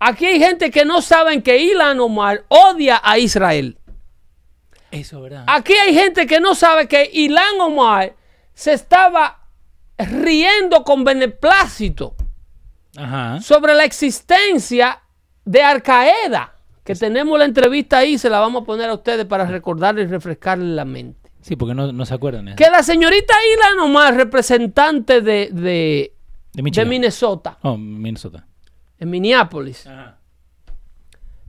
Aquí hay gente que no sabe que Ilan Omar odia a Israel. Eso, ¿verdad? Aquí hay gente que no sabe que Ilan Omar se estaba riendo con beneplácito Ajá. sobre la existencia de Al Qaeda. Que tenemos la entrevista ahí, se la vamos a poner a ustedes para recordarles y refrescarles la mente. Sí, porque no, no se acuerdan. ¿eh? Que la señorita Ilan Omar, representante de, de, De de. Minnesota, Oh, Minnesota. en Minneapolis, Ajá.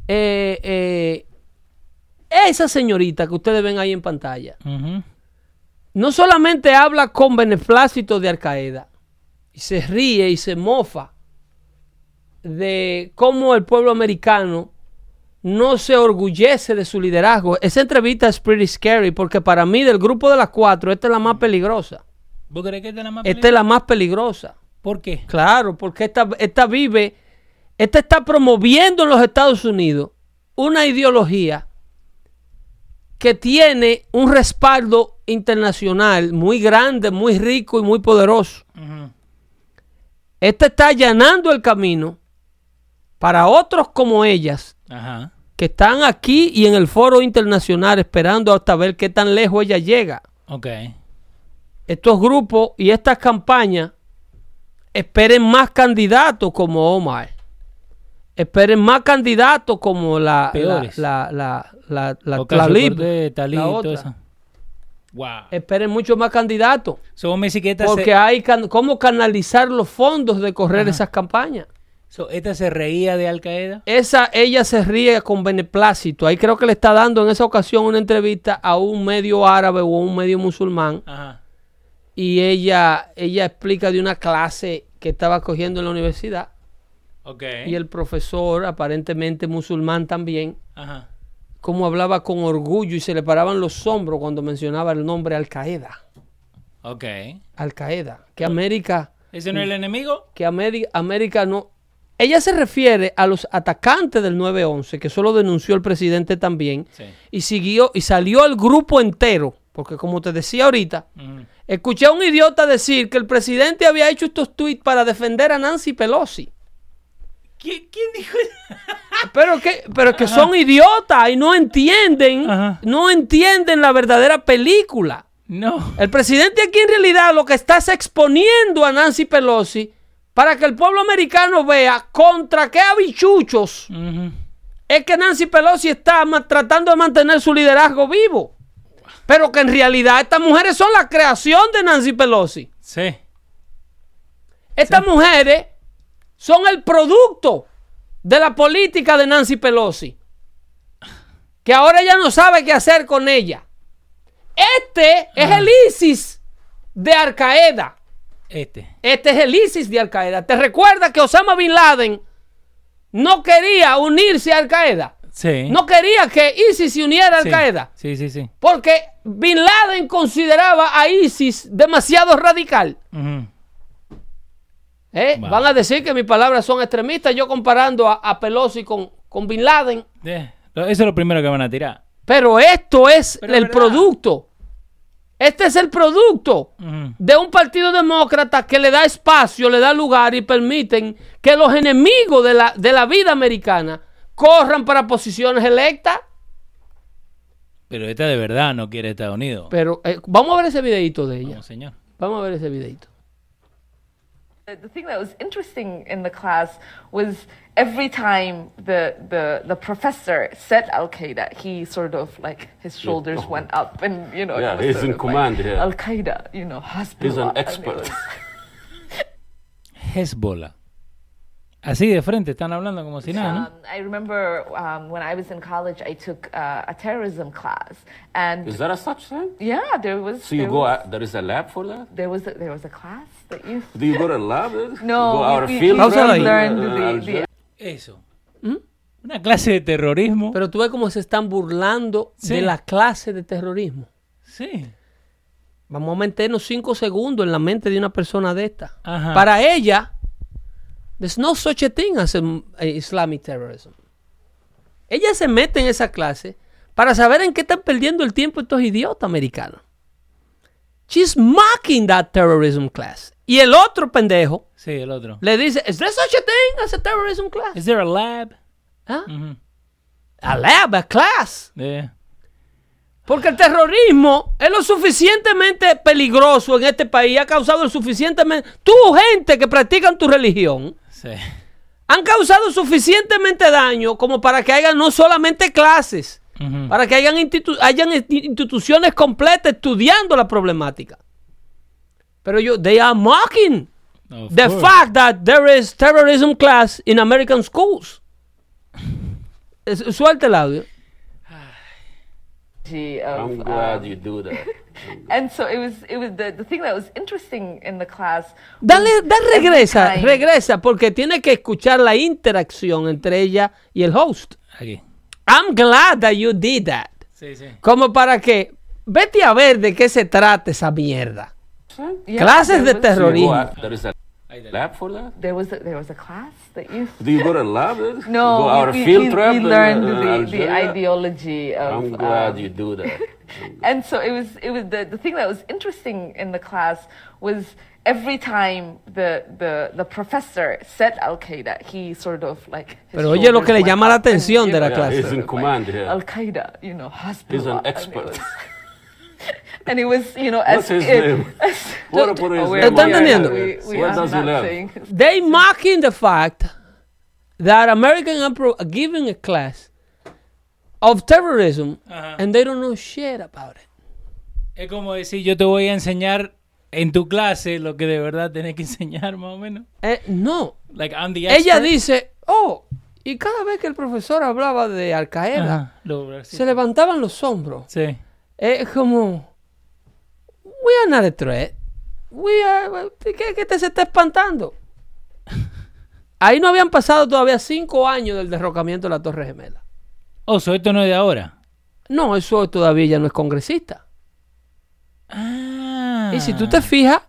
eh, eh, esa señorita que ustedes ven ahí en pantalla, no solamente habla con beneplácito de Al Qaeda, y se ríe y se mofa de cómo el pueblo americano no se orgullece de su liderazgo. Esa entrevista es pretty scary porque para mí del grupo de las cuatro, esta es la más peligrosa. ¿Vos crees que esta es la más Esta es la más peligrosa. ¿Por qué? Claro, porque esta, esta vive, esta está promoviendo en los Estados Unidos una ideología que tiene un respaldo internacional muy grande, muy rico y muy poderoso. Esta está allanando el camino para otros como ellas Ajá. Que están aquí y en el foro internacional esperando hasta ver qué tan lejos ella llega. Ok. Estos grupos y estas campañas esperen más candidatos como Omar. esperen más candidatos como la la Peores. la la la, la, Ocasio Tlaib, Cortez, Talib, la todo otra. eso. Wow. Esperen mucho más candidatos. So, vos me decís que esta, Porque se, hay can- cómo canalizar los fondos de correr esas campañas. So, esta se reía de Al Qaeda. Esa, ella se ríe con beneplácito. Ahí creo que le está dando en esa ocasión una entrevista a un medio árabe o a un medio musulmán. Ajá. Y ella, ella explica de una clase que estaba cogiendo en la universidad. Ok. Y el profesor, aparentemente musulmán también, Ajá. cómo hablaba con orgullo y se le paraban los hombros cuando mencionaba el nombre Al Qaeda. Ok. Al Qaeda. Que América, ¿Ese no es el enemigo? que América, América no. Ella se refiere a los atacantes del 9-11, que eso lo denunció el presidente también, Sí. y siguió y salió el grupo entero, porque como te decía ahorita, escuché a un idiota decir que el presidente había hecho estos tweets para defender a Nancy Pelosi. ¿Qui- ¿Quién dijo eso? Pero que, pero que son idiotas y no entienden, Ajá. no entienden la verdadera película. No. El presidente aquí en realidad lo que está es exponiendo a Nancy Pelosi para que el pueblo americano vea contra qué habichuchos es que Nancy Pelosi está tratando de mantener su liderazgo vivo. Pero que en realidad estas mujeres son la creación de Nancy Pelosi. Sí. Estas mujeres son el producto de la política de Nancy Pelosi. Que ahora ella no sabe qué hacer con ella. Este es el ISIS de Al Qaeda. Este. Este es el ISIS de Al Qaeda. ¿Te recuerda que Osama Bin Laden no quería unirse a Al Qaeda? Sí. No quería que ISIS se uniera a Al. Qaeda. Sí, sí, sí. Porque Bin Laden consideraba a ISIS demasiado radical. ¿Eh? Va. Van a decir que mis palabras son extremistas, yo comparando a, a Pelosi con, con Bin Laden. Eh, Eso es lo primero que van a tirar. Pero esto es Pero el verdad. producto. Este es el producto de un partido demócrata que le da espacio, le da lugar y permiten que los enemigos de la, de la vida americana corran para posiciones electas. Pero esta de verdad no quiere Estados Unidos. Pero eh, vamos a ver ese videito de ella. Vamos, señor. Vamos a ver ese videito. The the thing that was interesting in the class was every time the the, the professor said Al Qaeda, he sort of like his shoulders went up, and you know, Yeah, he's in command like, here. Al Qaeda, you know, He's an expert. was- Hezbollah. Así de frente, están hablando como si nada, ¿no? Um, I remember um, when I was in college, I took uh, a terrorism class, and Is that a such thing? yeah, there was So you go, was, out, there is a lab for that? there was a, there was a class that you Do you go to a lab? no Go out we, we, field we Pausalo ahí. learned uh, the, the Eso. Una clase de terrorismo. Pero tú ves cómo se están burlando Sí. de la clase de terrorismo. sí. Vamos a meternos cinco segundos en la mente de una persona de esta. Ajá. Para ella, there's no such a thing as a Islamic terrorism. Ella se mete en esa clase para saber en qué están perdiendo el tiempo estos idiotas americanos. She's mocking that terrorism class. Y el otro pendejo Sí, el otro. le dice, is there such a thing as a terrorism class? Is there a lab? ¿Ah? Ujú. A lab, a class. Eh, Porque el terrorismo es lo suficientemente peligroso en este país, ha causado el suficientemente... Tú, gente que practican tu religión, sí. han causado suficientemente daño como para que haya no solamente clases, Ujú. para que hayan, institu- hayan insti- instituciones completas estudiando la problemática. Pero yo, they are mocking Of the course. fact that there is terrorism class in American schools. Es- Suelta el audio. of I'm glad um, you do that. and so it was it was the, the thing that was interesting in the class Dale, was da every regresa, time- regresa, porque tiene que escuchar la interacción entre ella y el host. Aquí. I'm glad that you did that. Sí, sí. Como para que, vete a ver de qué se trata esa mierda. Yeah, Clases there de was- you go terrorismo. there is a lab for that? There was a, there was a class that you Do you go to a lab? no you go out we, a we- field we- trip? we in, uh, the, the ideology of I'm glad um, you do that. and so it was it was the, the thing that was interesting in the class was every time the the, the professor said Al Qaeda he sort of like his Pero oye lo shoulders que le went llama la up atención de la know, Yeah, clase. he's in of command like, here. Al Qaeda you know Hezbollah He's an expert. And it was, you know, What's as his it- name? as- What- what is Oh, entendiendo? we- we are does he live? They mocking the fact that American emperor are giving a class of terrorism Ajá. and they don't know shit about it. Es como decir, yo te voy a enseñar en tu clase lo que de verdad tenés que enseñar, más o menos. Eh, no. Like, I'm the Ella dice, oh, y cada vez que el profesor hablaba de Al Qaeda, Ajá, lo- sí. se levantaban los hombros. Sí. Es como, we are not a threat. We are, ¿qué, qué te se está espantando? Ahí no habían pasado todavía cinco años del derrocamiento de la Torre Gemela. Oh, so esto no es de ahora. No, eso todavía ya no es congresista. Ah. Y si tú te fijas,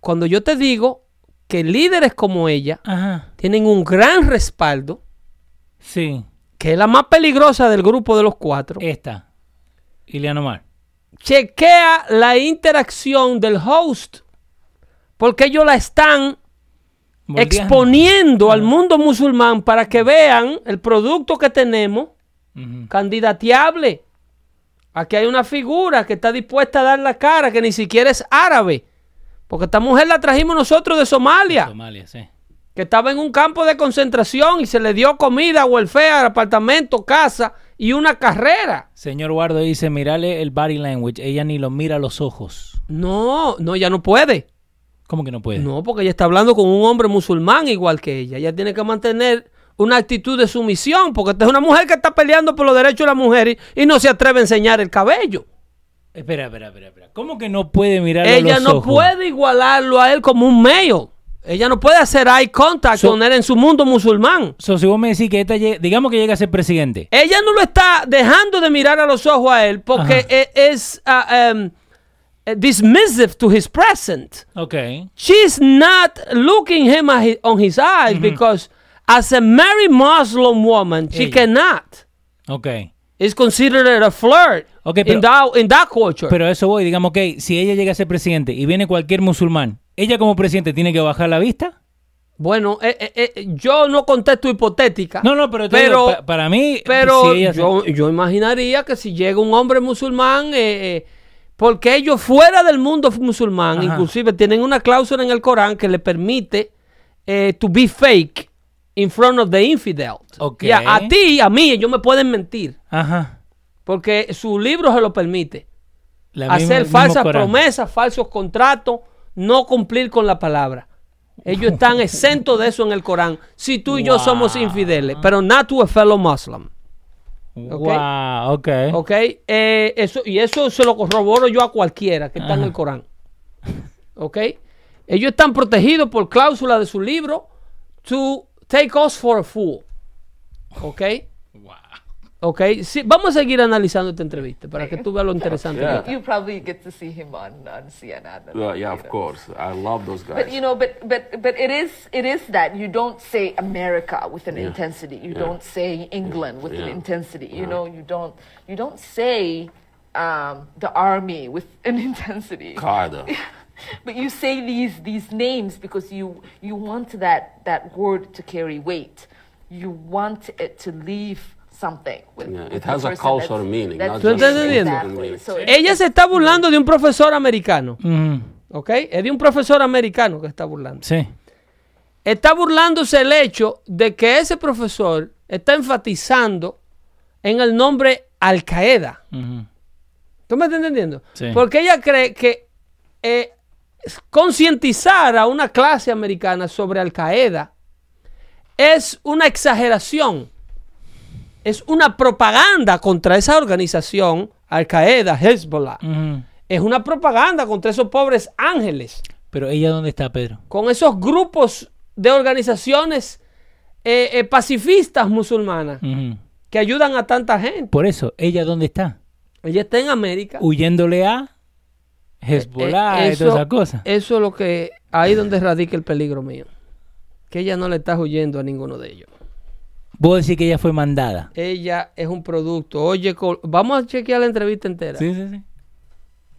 cuando yo te digo que líderes como ella Ajá. tienen un gran respaldo, Sí. que es la más peligrosa del grupo de los cuatro, Esta. Ileana Omar. Chequea la interacción del host, porque ellos la están Moldeando. exponiendo al mundo musulmán para que vean el producto que tenemos Ujú. candidateable. Aquí hay una figura que está dispuesta a dar la cara, que ni siquiera es árabe. Porque esta mujer la trajimos nosotros de Somalia, Somalia, sí. que estaba en un campo de concentración y se le dio comida, welfare, apartamento, casa y una carrera. Señor Guardo dice, mirale el body language. Ella ni lo mira a los ojos. No, no, ya no puede. ¿Cómo que no puede? No, porque ella está hablando con un hombre musulmán igual que ella. Ella tiene que mantener una actitud de sumisión, porque esta es una mujer que está peleando por los derechos de la mujer y, y no se atreve a enseñar el cabello. Espera, espera, espera, espera. ¿Cómo que no puede mirar a Ella los no ojos? puede igualarlo a él como un male. Ella no puede hacer eye contact So- con él en su mundo musulmán. So, si vos me decís que esta, llega- digamos que llega a ser presidente. Ella no lo está dejando de mirar a los ojos a él porque Ajá. e- es uh, um, dismissive to his present. Ok. She's not looking him on his eyes because as a married Muslim woman, she Ella. cannot. Ok. It's considered a flirt Ok, in, that, in that culture. Pero eso voy, digamos que si ella llega a ser presidente y viene cualquier musulmán, ¿ella como presidente tiene que bajar la vista? bueno, eh, eh, eh, yo no contesto hipotética. No, no, pero, pero, digo, pa- para mí, pero si ella se- yo, yo imaginaría que si llega un hombre musulmán, porque ellos fuera del mundo musulmán, Ajá. inclusive tienen una cláusula en el Corán que le permite to be fake in front of the infidel. Ok. Ya, a ti, a mí, ellos me pueden mentir, Ajá. porque su libro se lo permite. La hacer falsas promesas, falsos contratos, no cumplir con la palabra. Ellos están exentos de eso en el Corán. Si tú y yo somos infideles, pero not to a fellow Muslim. Wow, ok. ¿Ok? Eh, eso, y eso se lo corroboro yo a cualquiera que está en el Corán. ¿Ok? Ellos están protegidos por cláusula de su libro to take us for a fool. ¿Ok? Wow. ¿Ok? Sí, vamos a seguir analizando esta entrevista para que tú veas lo interesante. Yeah. que You probably get to see him on, on CNN. and, Well, yeah, you of know. course. I love those guys. But you know, but but but it is it is that you don't say America with an Yeah. intensity. You Yeah. don't say England with an Yeah. intensity. You know, you don't you don't say um, the army with an intensity. Qaeda. but you say these these names because you you want that that word to carry weight. You want it to leave something. With, Yeah, with it has a cultural meaning, Ella se está burlando de un profesor americano. ¿Ok? Es de un profesor americano que está burlando. Sí. Está burlándose el hecho de que ese profesor está enfatizando en el nombre Al Qaeda. ¿Tú me estás entendiendo? Sí. Porque ella cree que eh, concientizar a una clase americana sobre Al Qaeda es una exageración. Es una propaganda contra esa organización, Al Qaeda, Hezbollah. Es una propaganda contra esos pobres ángeles. Pero ella, ¿dónde está, Pedro? con esos grupos de organizaciones eh, eh, pacifistas musulmanas que ayudan a tanta gente. Por eso, ¿ella dónde está? Ella está en América. Huyéndole a Hezbollah Eh, y todas esas cosas. Eso es lo que ahí donde radica el peligro mío. Que ella no le está huyendo a ninguno de ellos. Vos decís que ella fue mandada. Ella es un producto. Oye, vamos a chequear la entrevista entera. Sí, sí, sí.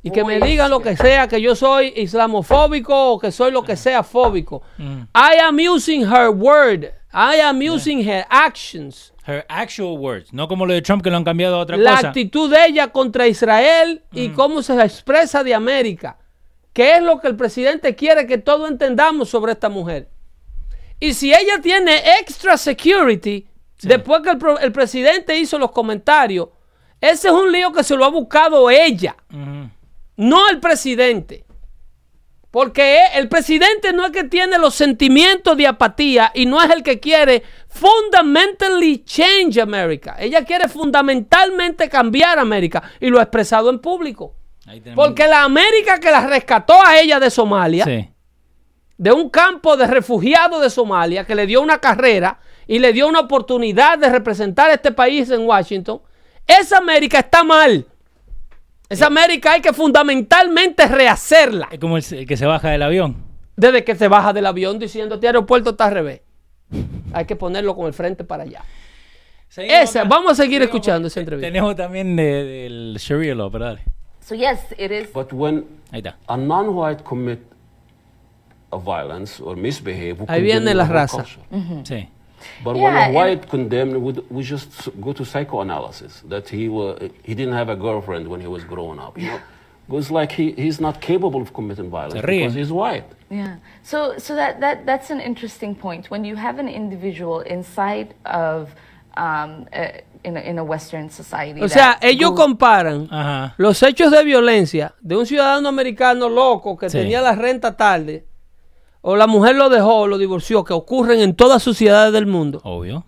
Y que me Muy diga lo que sea, que yo soy islamofóbico o que soy lo que sea fóbico. Mm. I am using her word. I am using her actions. Her actual words, no como lo de Trump que lo han cambiado a otra la cosa. actitud de ella contra Israel y Mm. cómo se expresa de América. ¿Qué es lo que el presidente quiere que todos entendamos sobre esta mujer? Y si ella tiene extra security, después que el, presidente hizo los comentarios, ese es un lío que se lo ha buscado ella, no el presidente. Porque e- el presidente no es que tiene los sentimientos de apatía y no es el que quiere fundamentally change America. Ella quiere fundamentalmente cambiar América y lo ha expresado en público. Porque la América que la rescató a ella de Somalia, Sí. de un campo de refugiados de Somalia, que le dio una carrera y le dio una oportunidad de representar a este país en Washington, esa América está mal. Esa América hay que fundamentalmente rehacerla. Es como el, el que se baja del avión. Desde que se baja del avión diciendo, este aeropuerto está al revés. Hay que ponerlo con el frente para allá. Esa, vamos a seguir escuchando esa entrevista. Tenemos también de- del Sharia law, pero dale. So yes, it is. But when Ahí está. a non-white commit a violence or misbehave, Ahí viene la raza. Sí. But Yeah, when a white condemned, we, we just go to psychoanalysis that he wa he didn't have a girlfriend when he was growing up. You know, it was like he, he's not capable of committing violence Se because he's white. Yeah. So so that, that that's an interesting point. When you have an individual inside of um, uh, in, a, in a Western society. O sea, ellos go- comparan Ajá. los hechos de violencia de un ciudadano americano loco que Sí. tenía la renta tarde, o la mujer lo dejó, lo divorció, que ocurren en todas sociedades del mundo. Obvio.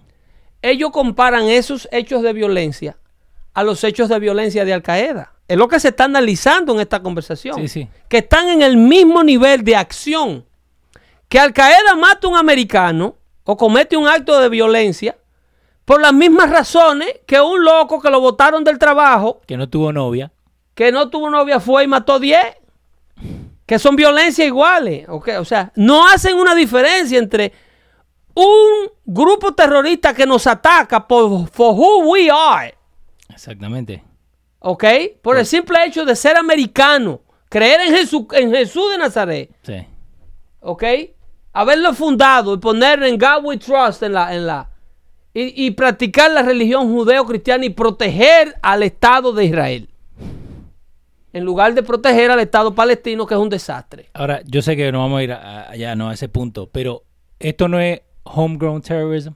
Ellos comparan esos hechos de violencia a los hechos de violencia de Al Qaeda. Es lo que se está analizando en esta conversación. Sí, sí. Que están en el mismo nivel de acción. Que Al Qaeda mata a un americano o comete un acto de violencia por las mismas razones que un loco que lo botaron del trabajo Que no tuvo novia. que no tuvo novia fue y mató 10. Que son violencias iguales. ¿ok? O sea, no hacen una diferencia entre un grupo terrorista que nos ataca por for who we are. Exactamente. ¿Ok? Por el simple hecho de ser americano. Creer en Jesús, en Jesús de Nazaret. Sí. ¿Ok? Haberlo fundado y poner en God we trust en la... En la y, y practicar la religión judeo-cristiana y proteger al Estado de Israel. En lugar de proteger al Estado palestino, que es un desastre. Ahora, yo sé que no vamos a ir a- allá, no a ese punto, pero esto no es homegrown terrorism.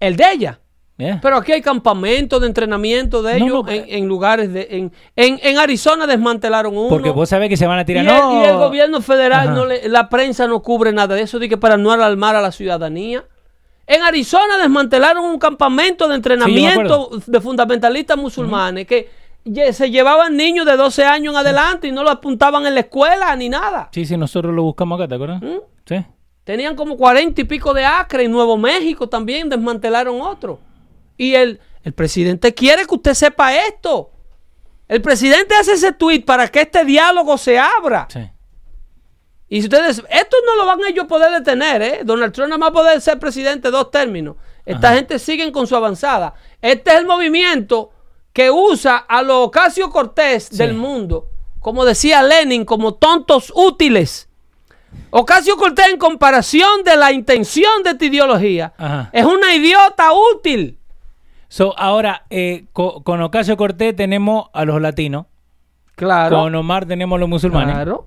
El de ella. Yeah. Pero aquí hay campamentos de entrenamiento de ellos no, en, lugares de... En, en, en Arizona desmantelaron uno. Porque vos sabés que se van a y, tirar. el, no. y el gobierno federal, Ajá. no le- la prensa no cubre nada de eso, de que para no alarmar a la ciudadanía. En Arizona desmantelaron un campamento de entrenamiento de fundamentalistas musulmanes que se llevaban niños de 12 años en adelante y no lo apuntaban en la escuela ni nada. Sí, sí, nosotros lo buscamos acá, ¿te acuerdas? ¿Mm? Sí. Tenían como cuarenta y pico de acres. En Nuevo México también desmantelaron otro. Y el, el presidente quiere que usted sepa esto. El presidente hace ese tweet para que este diálogo se abra. Sí. Y si ustedes, esto no lo van ellos a poder detener, ¿eh? Donald Trump nada más puede ser presidente dos términos. Esta gente sigue con su avanzada. Este es el movimiento que usa a los Ocasio Cortés del mundo, como decía Lenin, como tontos útiles. Ocasio Cortés, en comparación de la intención de esta ideología, Ajá. es una idiota útil. So, ahora, eh, co- con Ocasio Cortés tenemos a los latinos. Claro. Con Omar tenemos a los musulmanes. Claro,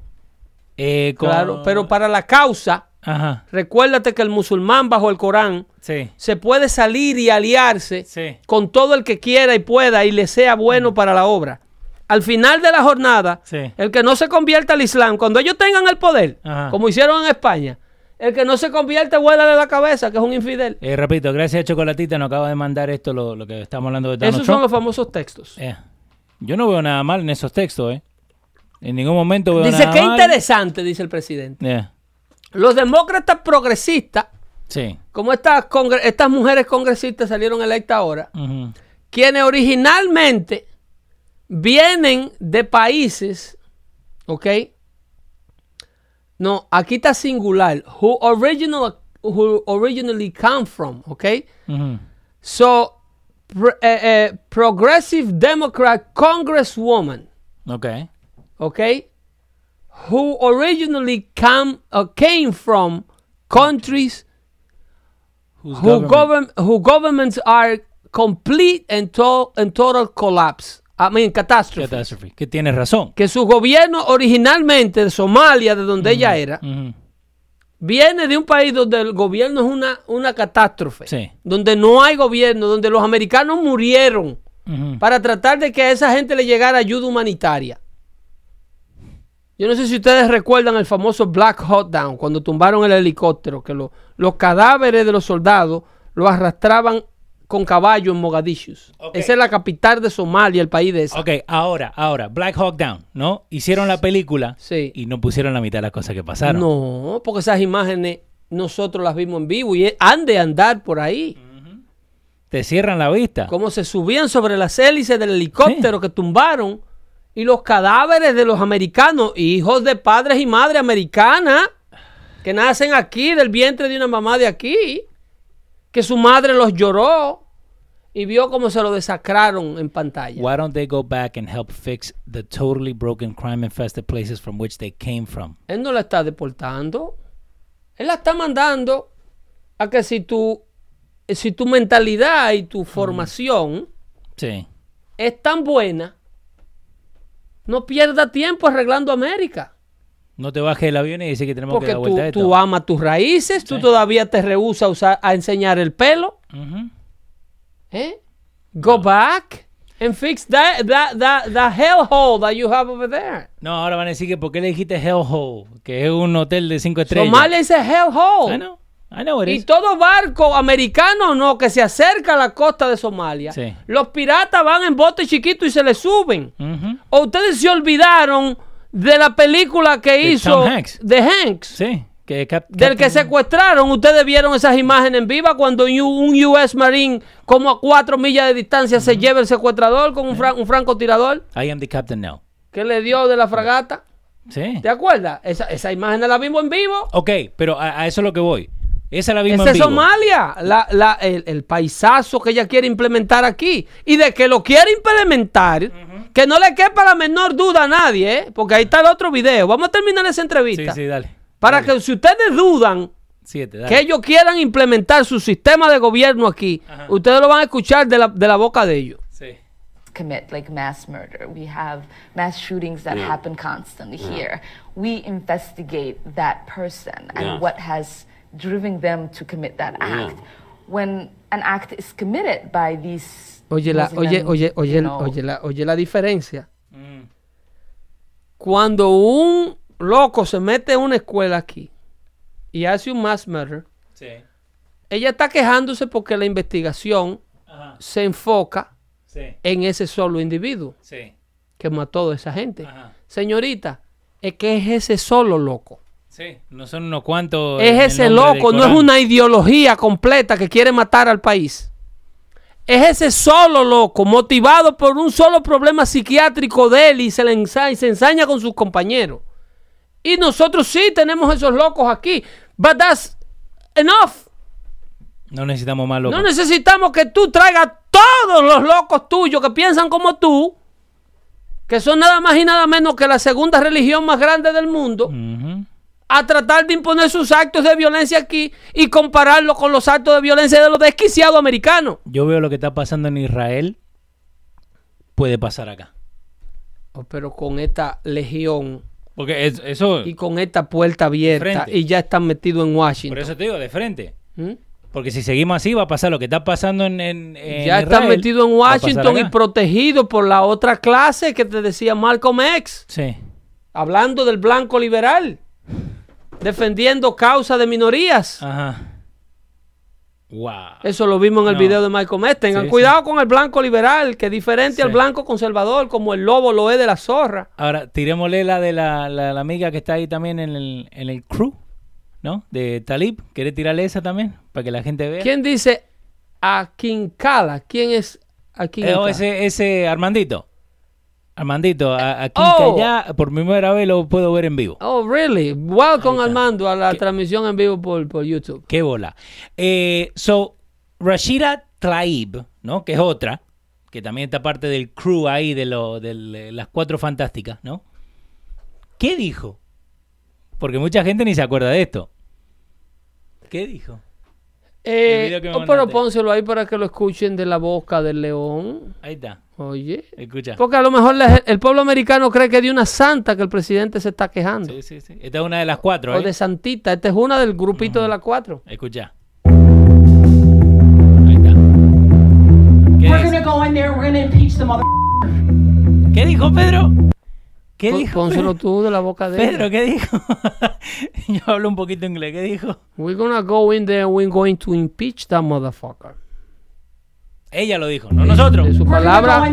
Eh, con- claro. Pero para la causa, Ajá. recuérdate que el musulmán bajo el Corán Sí. se puede salir y aliarse Sí. con todo el que quiera y pueda y le sea bueno para la obra. Al final de la jornada, Sí. el que no se convierta al Islam, cuando ellos tengan el poder, Ajá. como hicieron en España, el que no se convierte, vuélale la cabeza, que es un infidel. Eh, repito, gracias a Chocolatita nos acaba de mandar esto, lo, lo que estamos hablando de Donald Esos son los famosos textos. Eh, Yo no veo nada mal en esos textos, ¿eh? En ningún momento veo Dice, nada qué mal. interesante, dice el presidente. Eh, Los demócratas progresistas, Sí. como estas, mujeres congresistas salieron electas ahora, quienes originalmente vienen de países, ¿ok? No, aquí está singular. Who, original, who originally come from, ¿ok? So, pr- eh, eh, Progressive Democrat Congresswoman, Ok. ¿ok? Who originally come, uh, came from countries Whose who, government- govern, who governments are complete and, to- and total collapse. I mean, catastrophe. Catastrophe. Que tienes razón. Que su gobierno originalmente de Somalia, de donde ella era, viene de un país donde el gobierno es una, una catástrofe, Sí. donde no hay gobierno, donde los americanos murieron para tratar de que a esa gente le llegara ayuda humanitaria. Yo no sé si ustedes recuerdan el famoso Black Hawk Down, cuando tumbaron el helicóptero, que lo- los cadáveres de los soldados lo arrastraban con caballo en Mogadishu. Esa es la capital de Somalia, el país de esa. Ok, ahora, ahora, Black Hawk Down, ¿no? Hicieron la película Sí. y no pusieron la mitad de las cosas que pasaron. No, porque esas imágenes nosotros las vimos en vivo y han de andar por ahí. Te cierran la vista. Cómo se subían sobre las hélices del helicóptero que tumbaron y los cadáveres de los americanos, hijos de padres y madres americanas que nacen aquí del vientre de una mamá de aquí, que su madre los lloró y vio cómo se lo desacraron en pantalla. Why don't they go back and help fix the totally broken crime infested places from which they came from? Él no la está deportando. Él la está mandando a que si tu, si tu mentalidad y tu formación Sí. es tan buena, no pierda tiempo arreglando América. No te bajes del avión y dices que tenemos que dar vuelta a tú, esto. tú amas tus raíces, tú todavía te rehusas a, usar- a enseñar el pelo. ¿eh? Go back and fix that, that, that, that hellhole that you have over there. No, ahora van a decir que ¿por qué le dijiste Hellhole? Que es un hotel de cinco estrellas. Somalia es a hellhole. Know. I know it Y is. todo barco americano no que se acerca a la costa de Somalia, Sí. los piratas van en bote chiquito y se le suben. Ujú. O ustedes se olvidaron de la película que De hizo Hanks. de Hanks, Sí. Que cap- del que secuestraron. Ustedes vieron esas imágenes en viva cuando un US Marine como a cuatro millas de distancia se lleva el secuestrador con un, fran- un francotirador I am the captain now. que le dio de la fragata. Sí. ¿Te acuerdas? Esa, esa imagen la vimos en vivo. Ok, pero a, a eso es lo que voy. Esa la vimos Esa es. Somalia, la- la- el, el paisazo que ella quiere implementar aquí. Y de que lo quiere implementar, que no le quepa la menor duda a nadie, ¿eh? porque ahí está el otro video. Vamos a terminar esa Sí, entrevista. sí, dale. para Dale. que si ustedes dudan Siete, dale. que ellos quieran implementar su sistema de gobierno aquí, ustedes lo van a escuchar de la, de la boca de ellos. Sí. commit like mass murder. We have mass shootings that Yeah. happen constantly here. We investigate that person and Yeah. what has driven them to commit that Yeah. act. When an act is committed by these Oye, la, oye, Muslim, oye, oye, you know, oye, la, oye la diferencia. Cuando un loco se mete en una escuela aquí y hace un mass murder, Sí. ella está quejándose porque la investigación Ajá. se enfoca Sí. en ese solo individuo Sí. que mató a esa gente. Ajá. Señorita, es que es ese solo loco. Sí. No son unos cuantos. Es ese loco, no es una ideología completa que quiere matar al país. Es ese solo loco, motivado por un solo problema psiquiátrico de él y se le ensa- y se ensaña con sus compañeros. Y nosotros sí tenemos esos locos aquí. But that's enough. No necesitamos más locos. No necesitamos que tú traigas todos los locos tuyos que piensan como tú, que son nada más y nada menos que la segunda religión más grande del mundo. A tratar de imponer sus actos de violencia aquí y compararlo con los actos de violencia de los desquiciados americanos. Yo veo lo que está pasando en Israel. Puede pasar acá. Oh, pero con esta legión Porque es- eso. y con esta puerta abierta y ya están metidos en Por Washington. eso te digo, de frente. ¿Mm? Porque si seguimos así, va a pasar lo que está pasando en. en- en Ya están Israel, metidos en Washington y protegidos por la otra clase que te decía Malcolm X. Sí. hablando del blanco liberal, defendiendo causa de minorías. Ajá. Wow. Eso lo vimos en el No. video de Michael Metz. Tengan Sí, cuidado con el blanco liberal, que es diferente Sí. al blanco conservador, como el lobo lo es de la zorra. Ahora, tirémosle la de la, la- la amiga que está ahí también en el, en el crew, ¿no? De Talib. ¿Quieres tirarle esa también? Para que la gente vea. ¿Quién dice Akinkala? ¿Quién es Eh, Akinkala? oh, ese, ese Armandito. Armandito, aquí Oh. ya por primera vez lo puedo ver en vivo. Oh, really? Welcome. Armando, a la transmisión en vivo por, por YouTube. Qué bola. Eh, so, Rashida Tlaib, ¿no? Que es otra, que también está parte del crew ahí de, lo, de las cuatro fantásticas, ¿no? ¿Qué dijo? Porque mucha gente ni se acuerda de esto. ¿Qué dijo? Eh, video que me oh, pero pónselo ahí para que lo escuchen de la boca del león. Ahí está. Oye. Escucha. Porque a lo mejor la- el pueblo americano cree que de una santa que el presidente se está quejando. Sí, sí, sí. Esta es una de las cuatro, O ¿eh? de santita. Esta es una del grupito de las cuatro. Escucha. Ahí está. ¿Qué dijo Pedro? ¿Qué dijo? Pónselo tú de la boca de Pedro, él. ¿qué dijo? Yo hablo un poquito inglés. ¿Qué dijo? We're gonna go in there, we're going to impeach that motherfucker. Ella lo dijo, no nosotros. De su palabra,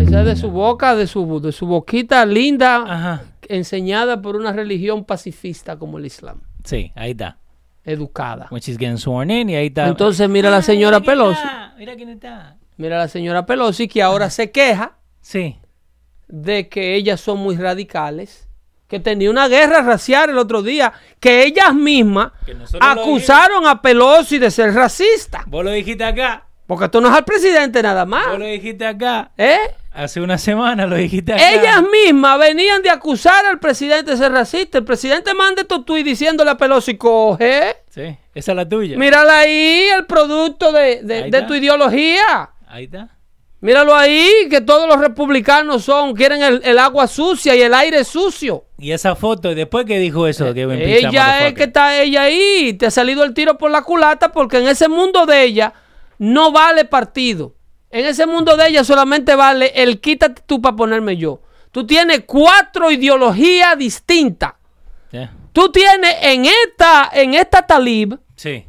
esa es de su boca, de su, de su boquita linda, Ajá. enseñada por una religión pacifista como el Islam. Sí, ahí está. Educada. When she's getting sworn in y ahí está. Entonces mira la señora Ah, mira quién Pelosi. está, Mira quién está. Mira la señora Pelosi que ahora se queja Sí. De que ellas son muy radicales, que tenía una guerra racial el otro día, que ellas mismas Que acusaron a Pelosi de ser racista. Vos lo dijiste acá. Porque esto no es al presidente nada más. Vos lo dijiste acá. ¿Eh? Hace una semana lo dijiste acá. Ellas mismas venían de acusar al presidente de ser racista. El presidente manda estos tuits diciéndole a Pelosi, coge, Sí, esa es la tuya. mírala ahí, el producto de, de- tu ideología. Ahí está. Míralo ahí, que todos los republicanos son, quieren el, el agua sucia y el aire sucio. Y esa foto, ¿y después que dijo eso? Que me Ella es que está ella ahí. Te ha salido el tiro por la culata porque en ese mundo de ella no vale partido. En ese mundo de ella solamente vale el quítate tú para ponerme yo. Tú tienes cuatro ideologías distintas. Tú tienes en esta, en esta talib Sí.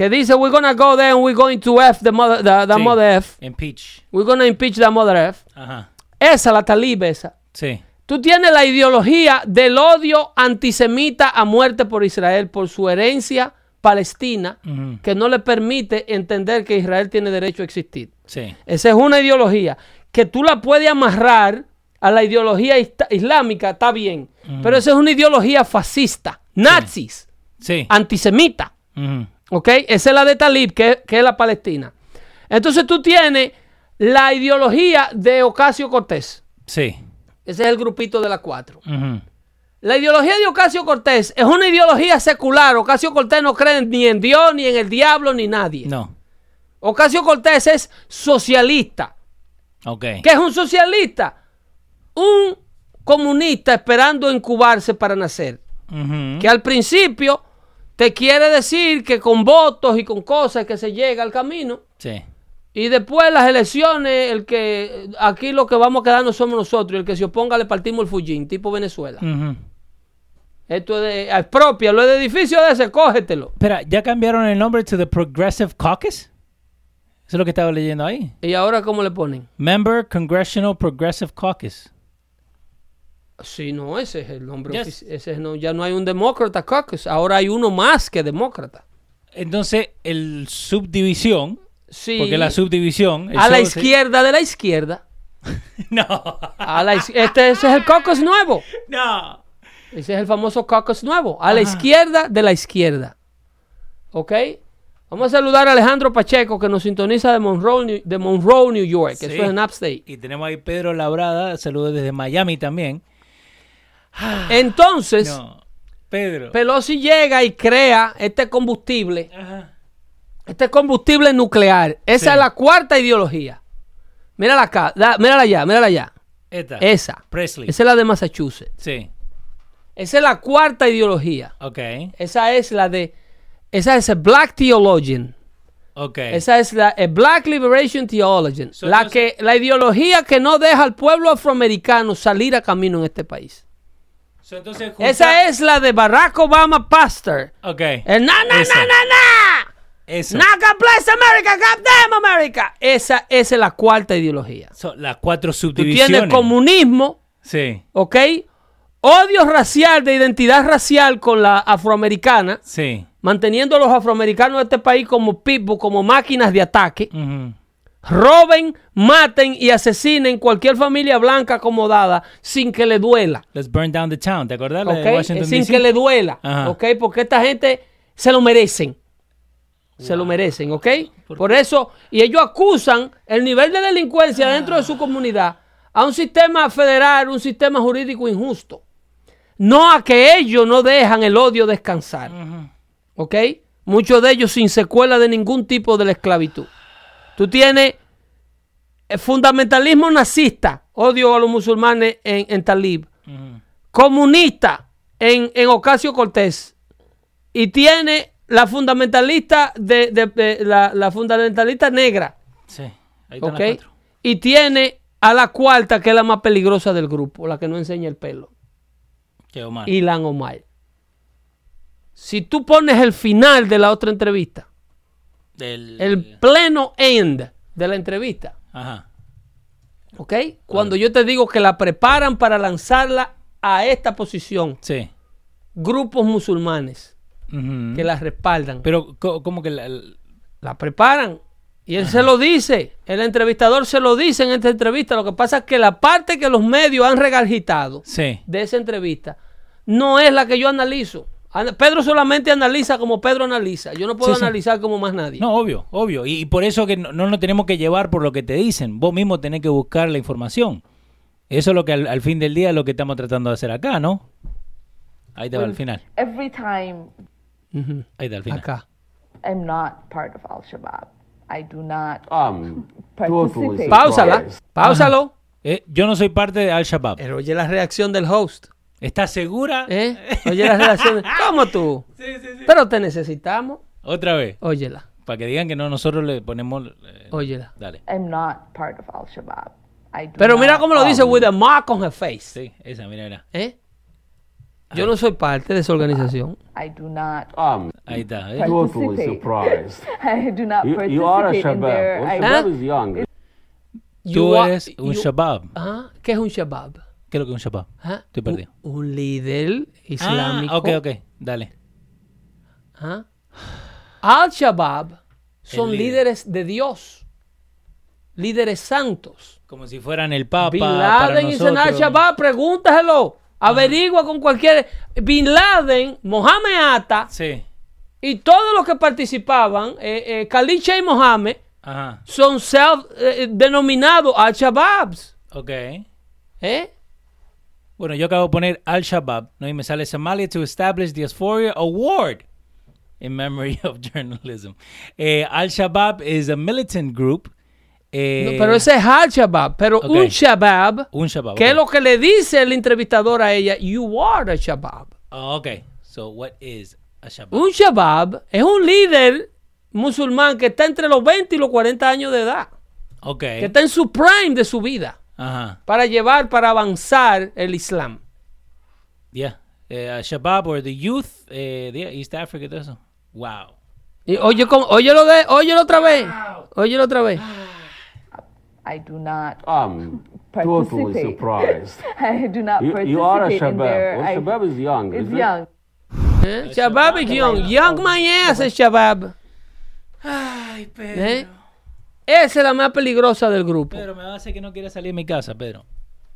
Que dice we're gonna go there and we're going to F the mother, the, the sí. mother F. Impeach. We're gonna impeach the mother F. Ajá. Esa, la talib esa. Sí. Tú tienes la ideología del odio antisemita a muerte por Israel, por su herencia palestina, que no le permite entender que Israel tiene derecho a existir. Sí. Esa es una ideología que tú la puedes amarrar a la ideología islámica, está bien, pero esa es una ideología fascista, nazis, Sí. antisemita. ¿Ok? Esa es la de Talib, que, que es la Palestina. Entonces tú tienes la ideología de Ocasio Cortés. Sí. Ese es el grupito de las cuatro. La ideología de Ocasio Cortés es una ideología secular. Ocasio Cortés no cree ni en Dios, ni en el diablo, ni nadie. No. Ocasio Cortés es socialista. Ok. ¿Qué es un socialista? Un comunista esperando incubarse para nacer. Que al principio te quiere decir que con votos y con cosas que se llega al camino. Sí. Y después las elecciones, el que aquí lo que vamos a quedarnos somos nosotros. Y el que se oponga le partimos el fujín, tipo Venezuela. Ujú. Esto es de expropia, lo de edificio de ese, cógetelo. Espera, ¿ya cambiaron el nombre to the Progressive Caucus? Eso es lo que estaba leyendo ahí. ¿Y ahora cómo le ponen? Member Congressional Progressive Caucus. Sí, no, ese es el nombre Yes. ese es no, ya no hay un demócrata caucus, ahora hay uno más que demócrata. Entonces, el subdivisión, Sí. porque la subdivisión... a la se- izquierda de la izquierda. No. A la iz- este ese es el caucus nuevo. No. Ese es el famoso caucus nuevo. A la izquierda de la izquierda. ¿Ok? Vamos a saludar a Alejandro Pacheco que nos sintoniza de Monroe, New- de Monroe New York. Sí. Eso es en Upstate. Y tenemos ahí Pedro Labrada, saludos desde Miami también. Entonces, No. Pedro. Pelosi llega y crea este combustible. Ajá. Este combustible nuclear. Esa Sí. es la cuarta ideología. Mírala acá, da- mírala allá, mírala allá. Esta. Esa. Presley. Esa es la de Massachusetts. Sí. Esa es la cuarta ideología. Ok. Esa es la de. Esa es el Black Theologian. Ok. Esa es la el Black Liberation Theologian. So, la, entonces- que, la ideología que no deja al pueblo afroamericano salir a camino en este país. So, entonces, junta- Esa es la de Barack Obama Pastor. Ok. El na na Esa. na na na. Eso. Not God bless America, God damn America. Esa, esa es la cuarta ideología. So, las cuatro Tú subdivisiones. tienes comunismo, Sí. ¿ok? Odio racial, de identidad racial con la afroamericana, Sí. manteniendo a los afroamericanos de este país como pitbull, como máquinas de ataque. Ujú. Roben, maten y asesinen cualquier familia blanca acomodada sin que le duela. Let's burn down the town. ¿Te. Washington, Sin D.C.? que le duela. Ajá. ¿ok? Porque esta gente se lo merecen. Se lo merecen, ¿ok? Por eso, y ellos acusan el nivel de delincuencia dentro de su comunidad a un sistema federal, un sistema jurídico injusto. No a que ellos no dejan el odio descansar. ¿Ok? Muchos de ellos sin secuela de ningún tipo de la esclavitud. Tú tienes eh, fundamentalismo nazista, odio a los musulmanes en, en Talib, comunista en, en Ocasio Cortés, y tiene la fundamentalista de, de- de- la, la fundamentalista negra, Sí, ahí están ¿ok? las cuatro. Y tiene a la cuarta, que es la más peligrosa del grupo, la que no enseña el pelo. Omar. Ilan Omar. Si tú pones el final de la otra entrevista, Del- el pleno end de la entrevista, Ajá. ¿ok? Cuando yo te digo que la preparan para lanzarla a esta posición, Sí. grupos musulmanes que la respaldan, Pero, ¿cómo que la- el- la preparan. Y él se lo dice, el entrevistador se lo dice en esta entrevista. Lo que pasa es que la parte que los medios han regalgitado Sí. de esa entrevista no es la que yo analizo. Pedro solamente analiza como Pedro analiza. Yo no puedo Sí, sí. analizar como más nadie. No, obvio, obvio. Y, y por eso que no, no nos tenemos que llevar por lo que te dicen. Vos mismo tenés que buscar la información. Eso es lo que al, al fin del día es lo que estamos tratando de hacer acá, ¿no? Ahí te va al final. Every time. Ahí está al final. Acá. I'm not part of Al Shabaab. I do not totally Participate. Páusala. Páusalo. Eh, yo no soy parte de Al-Shabaab. Pero oye la reacción del host. ¿Estás segura? ¿eh? Oye la reacción. ¿Cómo tú? Pero te necesitamos. Otra vez. Óyela. Para que digan que no, nosotros le ponemos... eh, Óyela. Dale. I'm not part of Al Shabaab. I do Pero mira not- cómo lo dice with a mark on her face. Sí, esa, mira, mira. ¿eh? Yo no soy parte de esa organización. I do not I'm Ahí está. ¿eh? totally Participate. surprised. I do not You, participate you are a in Shabab. their Well, Shabab is young. Tú You are- eres un you- Shabab. Ajá. ¿Qué es un Shabab? ¿Qué es lo que es un Shabab? Ajá. Estoy perdido. Un, un líder islámico. Ah, ok, ok. Dale. Ajá. Al-Shabaab son líder. líderes de Dios. Líderes santos. Como si fueran el Papa Bin Laden y. Senal Shabab, pregúntaselo. Averigua con cualquier. Bin Laden, Mohamed Atta Sí. y todos los que participaban, eh, eh, Khalid Sheikh Mohammed, Ajá. son self, eh, denominados Al-Shabaabs. Ok. ¿Eh? Bueno, yo acabo de poner Al-Shabaab, ¿no? Y me sale Somalia to establish the Diaspora Award in memory of journalism. Eh, Al-Shabaab is a militant group. eh, No, pero ese es Al-Shabaab. Pero Ok. un Shabab, Un Shabab. que ok. es lo que le dice el entrevistador a ella, you are a Shabab. Oh, ok. So, what is a Shabab? Un Shabab es un líder musulmán que está entre los 20 y los 40 años de edad, Ok. que está en su prime de su vida Ajá. para llevar, para avanzar el Islam. Yeah. Eh, Shabab or the youth eh, de East Africa, todo eso. Wow. Y oye, cómo- óyelo, de, óyelo otra vez. Óyelo otra vez. I do not I'm totally Participate. surprised. I do not You, participate you are a Shabab. their Well, I- Shabab is young. It's isn't it? young. ¿Eh? Shabab es young. Young man es el Shabab. Ay, Pedro. Esa es la más peligrosa del grupo. Pedro, me va a hacer que no quiera salir de mi casa, Pedro.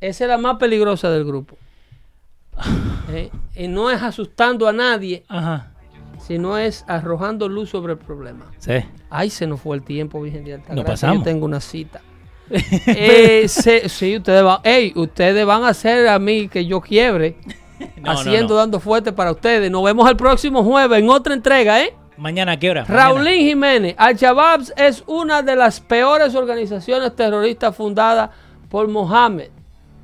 Esa es la más peligrosa del grupo. ¿Eh? Y no es asustando a nadie, Ajá. sino es arrojando luz sobre el problema. Sí. Ay, se nos fue el tiempo, Virgen de Altagracia. Nos pasamos. Yo tengo una cita. Eh, se- sí, ustedes van, ey, ustedes van a hacer a mí que yo quiebre, No, no, haciendo, no. dando fuerte para ustedes. Nos vemos el próximo jueves en otra entrega, ¿eh? Mañana, ¿a qué hora? Raulín Jiménez, Al-Shabaab es una de las peores organizaciones terroristas fundadas por Mohammed.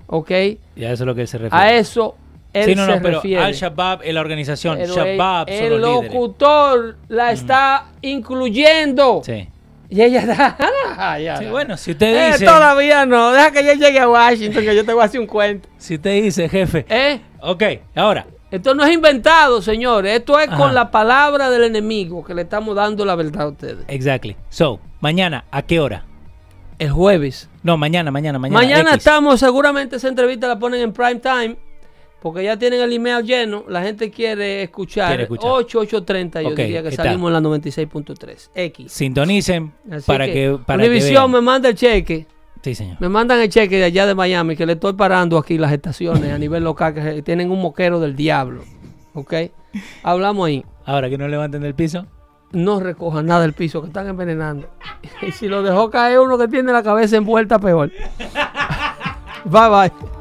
¿Ok? Ya eso es lo que él se refiere. A eso él sí, no, se no, pero refiere. Al-Shabaab es la organización. Pero Shabab el, son el los líderes. locutor la está incluyendo. Sí. Y ella está. Ah, ya, Sí, bueno, si usted Eh, dice, todavía no. Deja que yo llegue a Washington, que yo te voy a hacer un cuento. si usted dice, jefe. ¿Eh? Ok, ahora. Esto no es inventado, señores. Esto es Ajá. con la palabra del enemigo que le estamos dando la verdad a ustedes. Exactly. So, mañana, ¿a qué hora? El jueves. No, mañana, mañana, mañana. Mañana X. estamos, seguramente esa entrevista la ponen en prime time, porque ya tienen el email lleno. La gente quiere escuchar. Quiere escuchar. 8, 8.30, yo Ok, diría que salimos en la 96.3. X. Sintonicen Así para que, para que Univision vean. me manda el cheque. Sí, señor. Me mandan el cheque de allá de Miami, que le estoy parando aquí las estaciones a nivel local, que tienen un moquero del diablo. ¿Ok? Hablamos ahí. Ahora que no levanten del piso. No recojan nada del piso, que están envenenando. Y si lo dejó caer uno que tiene la cabeza envuelta, peor. bye bye.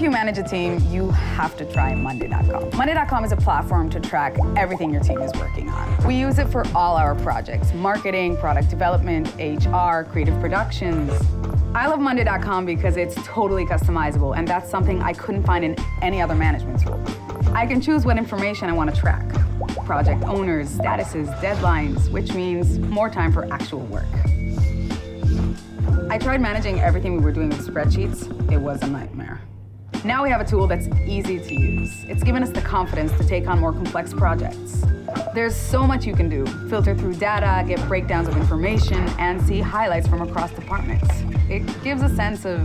If you manage a team, you have to try Monday.com. Monday.com is a platform to track everything your team is working on. We use it for all our projects marketing, product development, HR, creative productions. I love Monday.com because it's totally customizable, and that's something I couldn't find in any other management tool. I can choose what information I want to track project owners, statuses, deadlines, which means more time for actual work. I tried managing everything we were doing with spreadsheets, it was a nightmare. Now we have a tool that's easy to use. It's given us the confidence to take on more complex projects. There's so much you can do filter through data, get breakdowns of information, and see highlights from across departments. It gives a sense of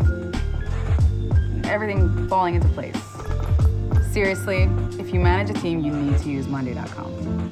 everything falling into place. Seriously, if you manage a team, you need to use Monday.com.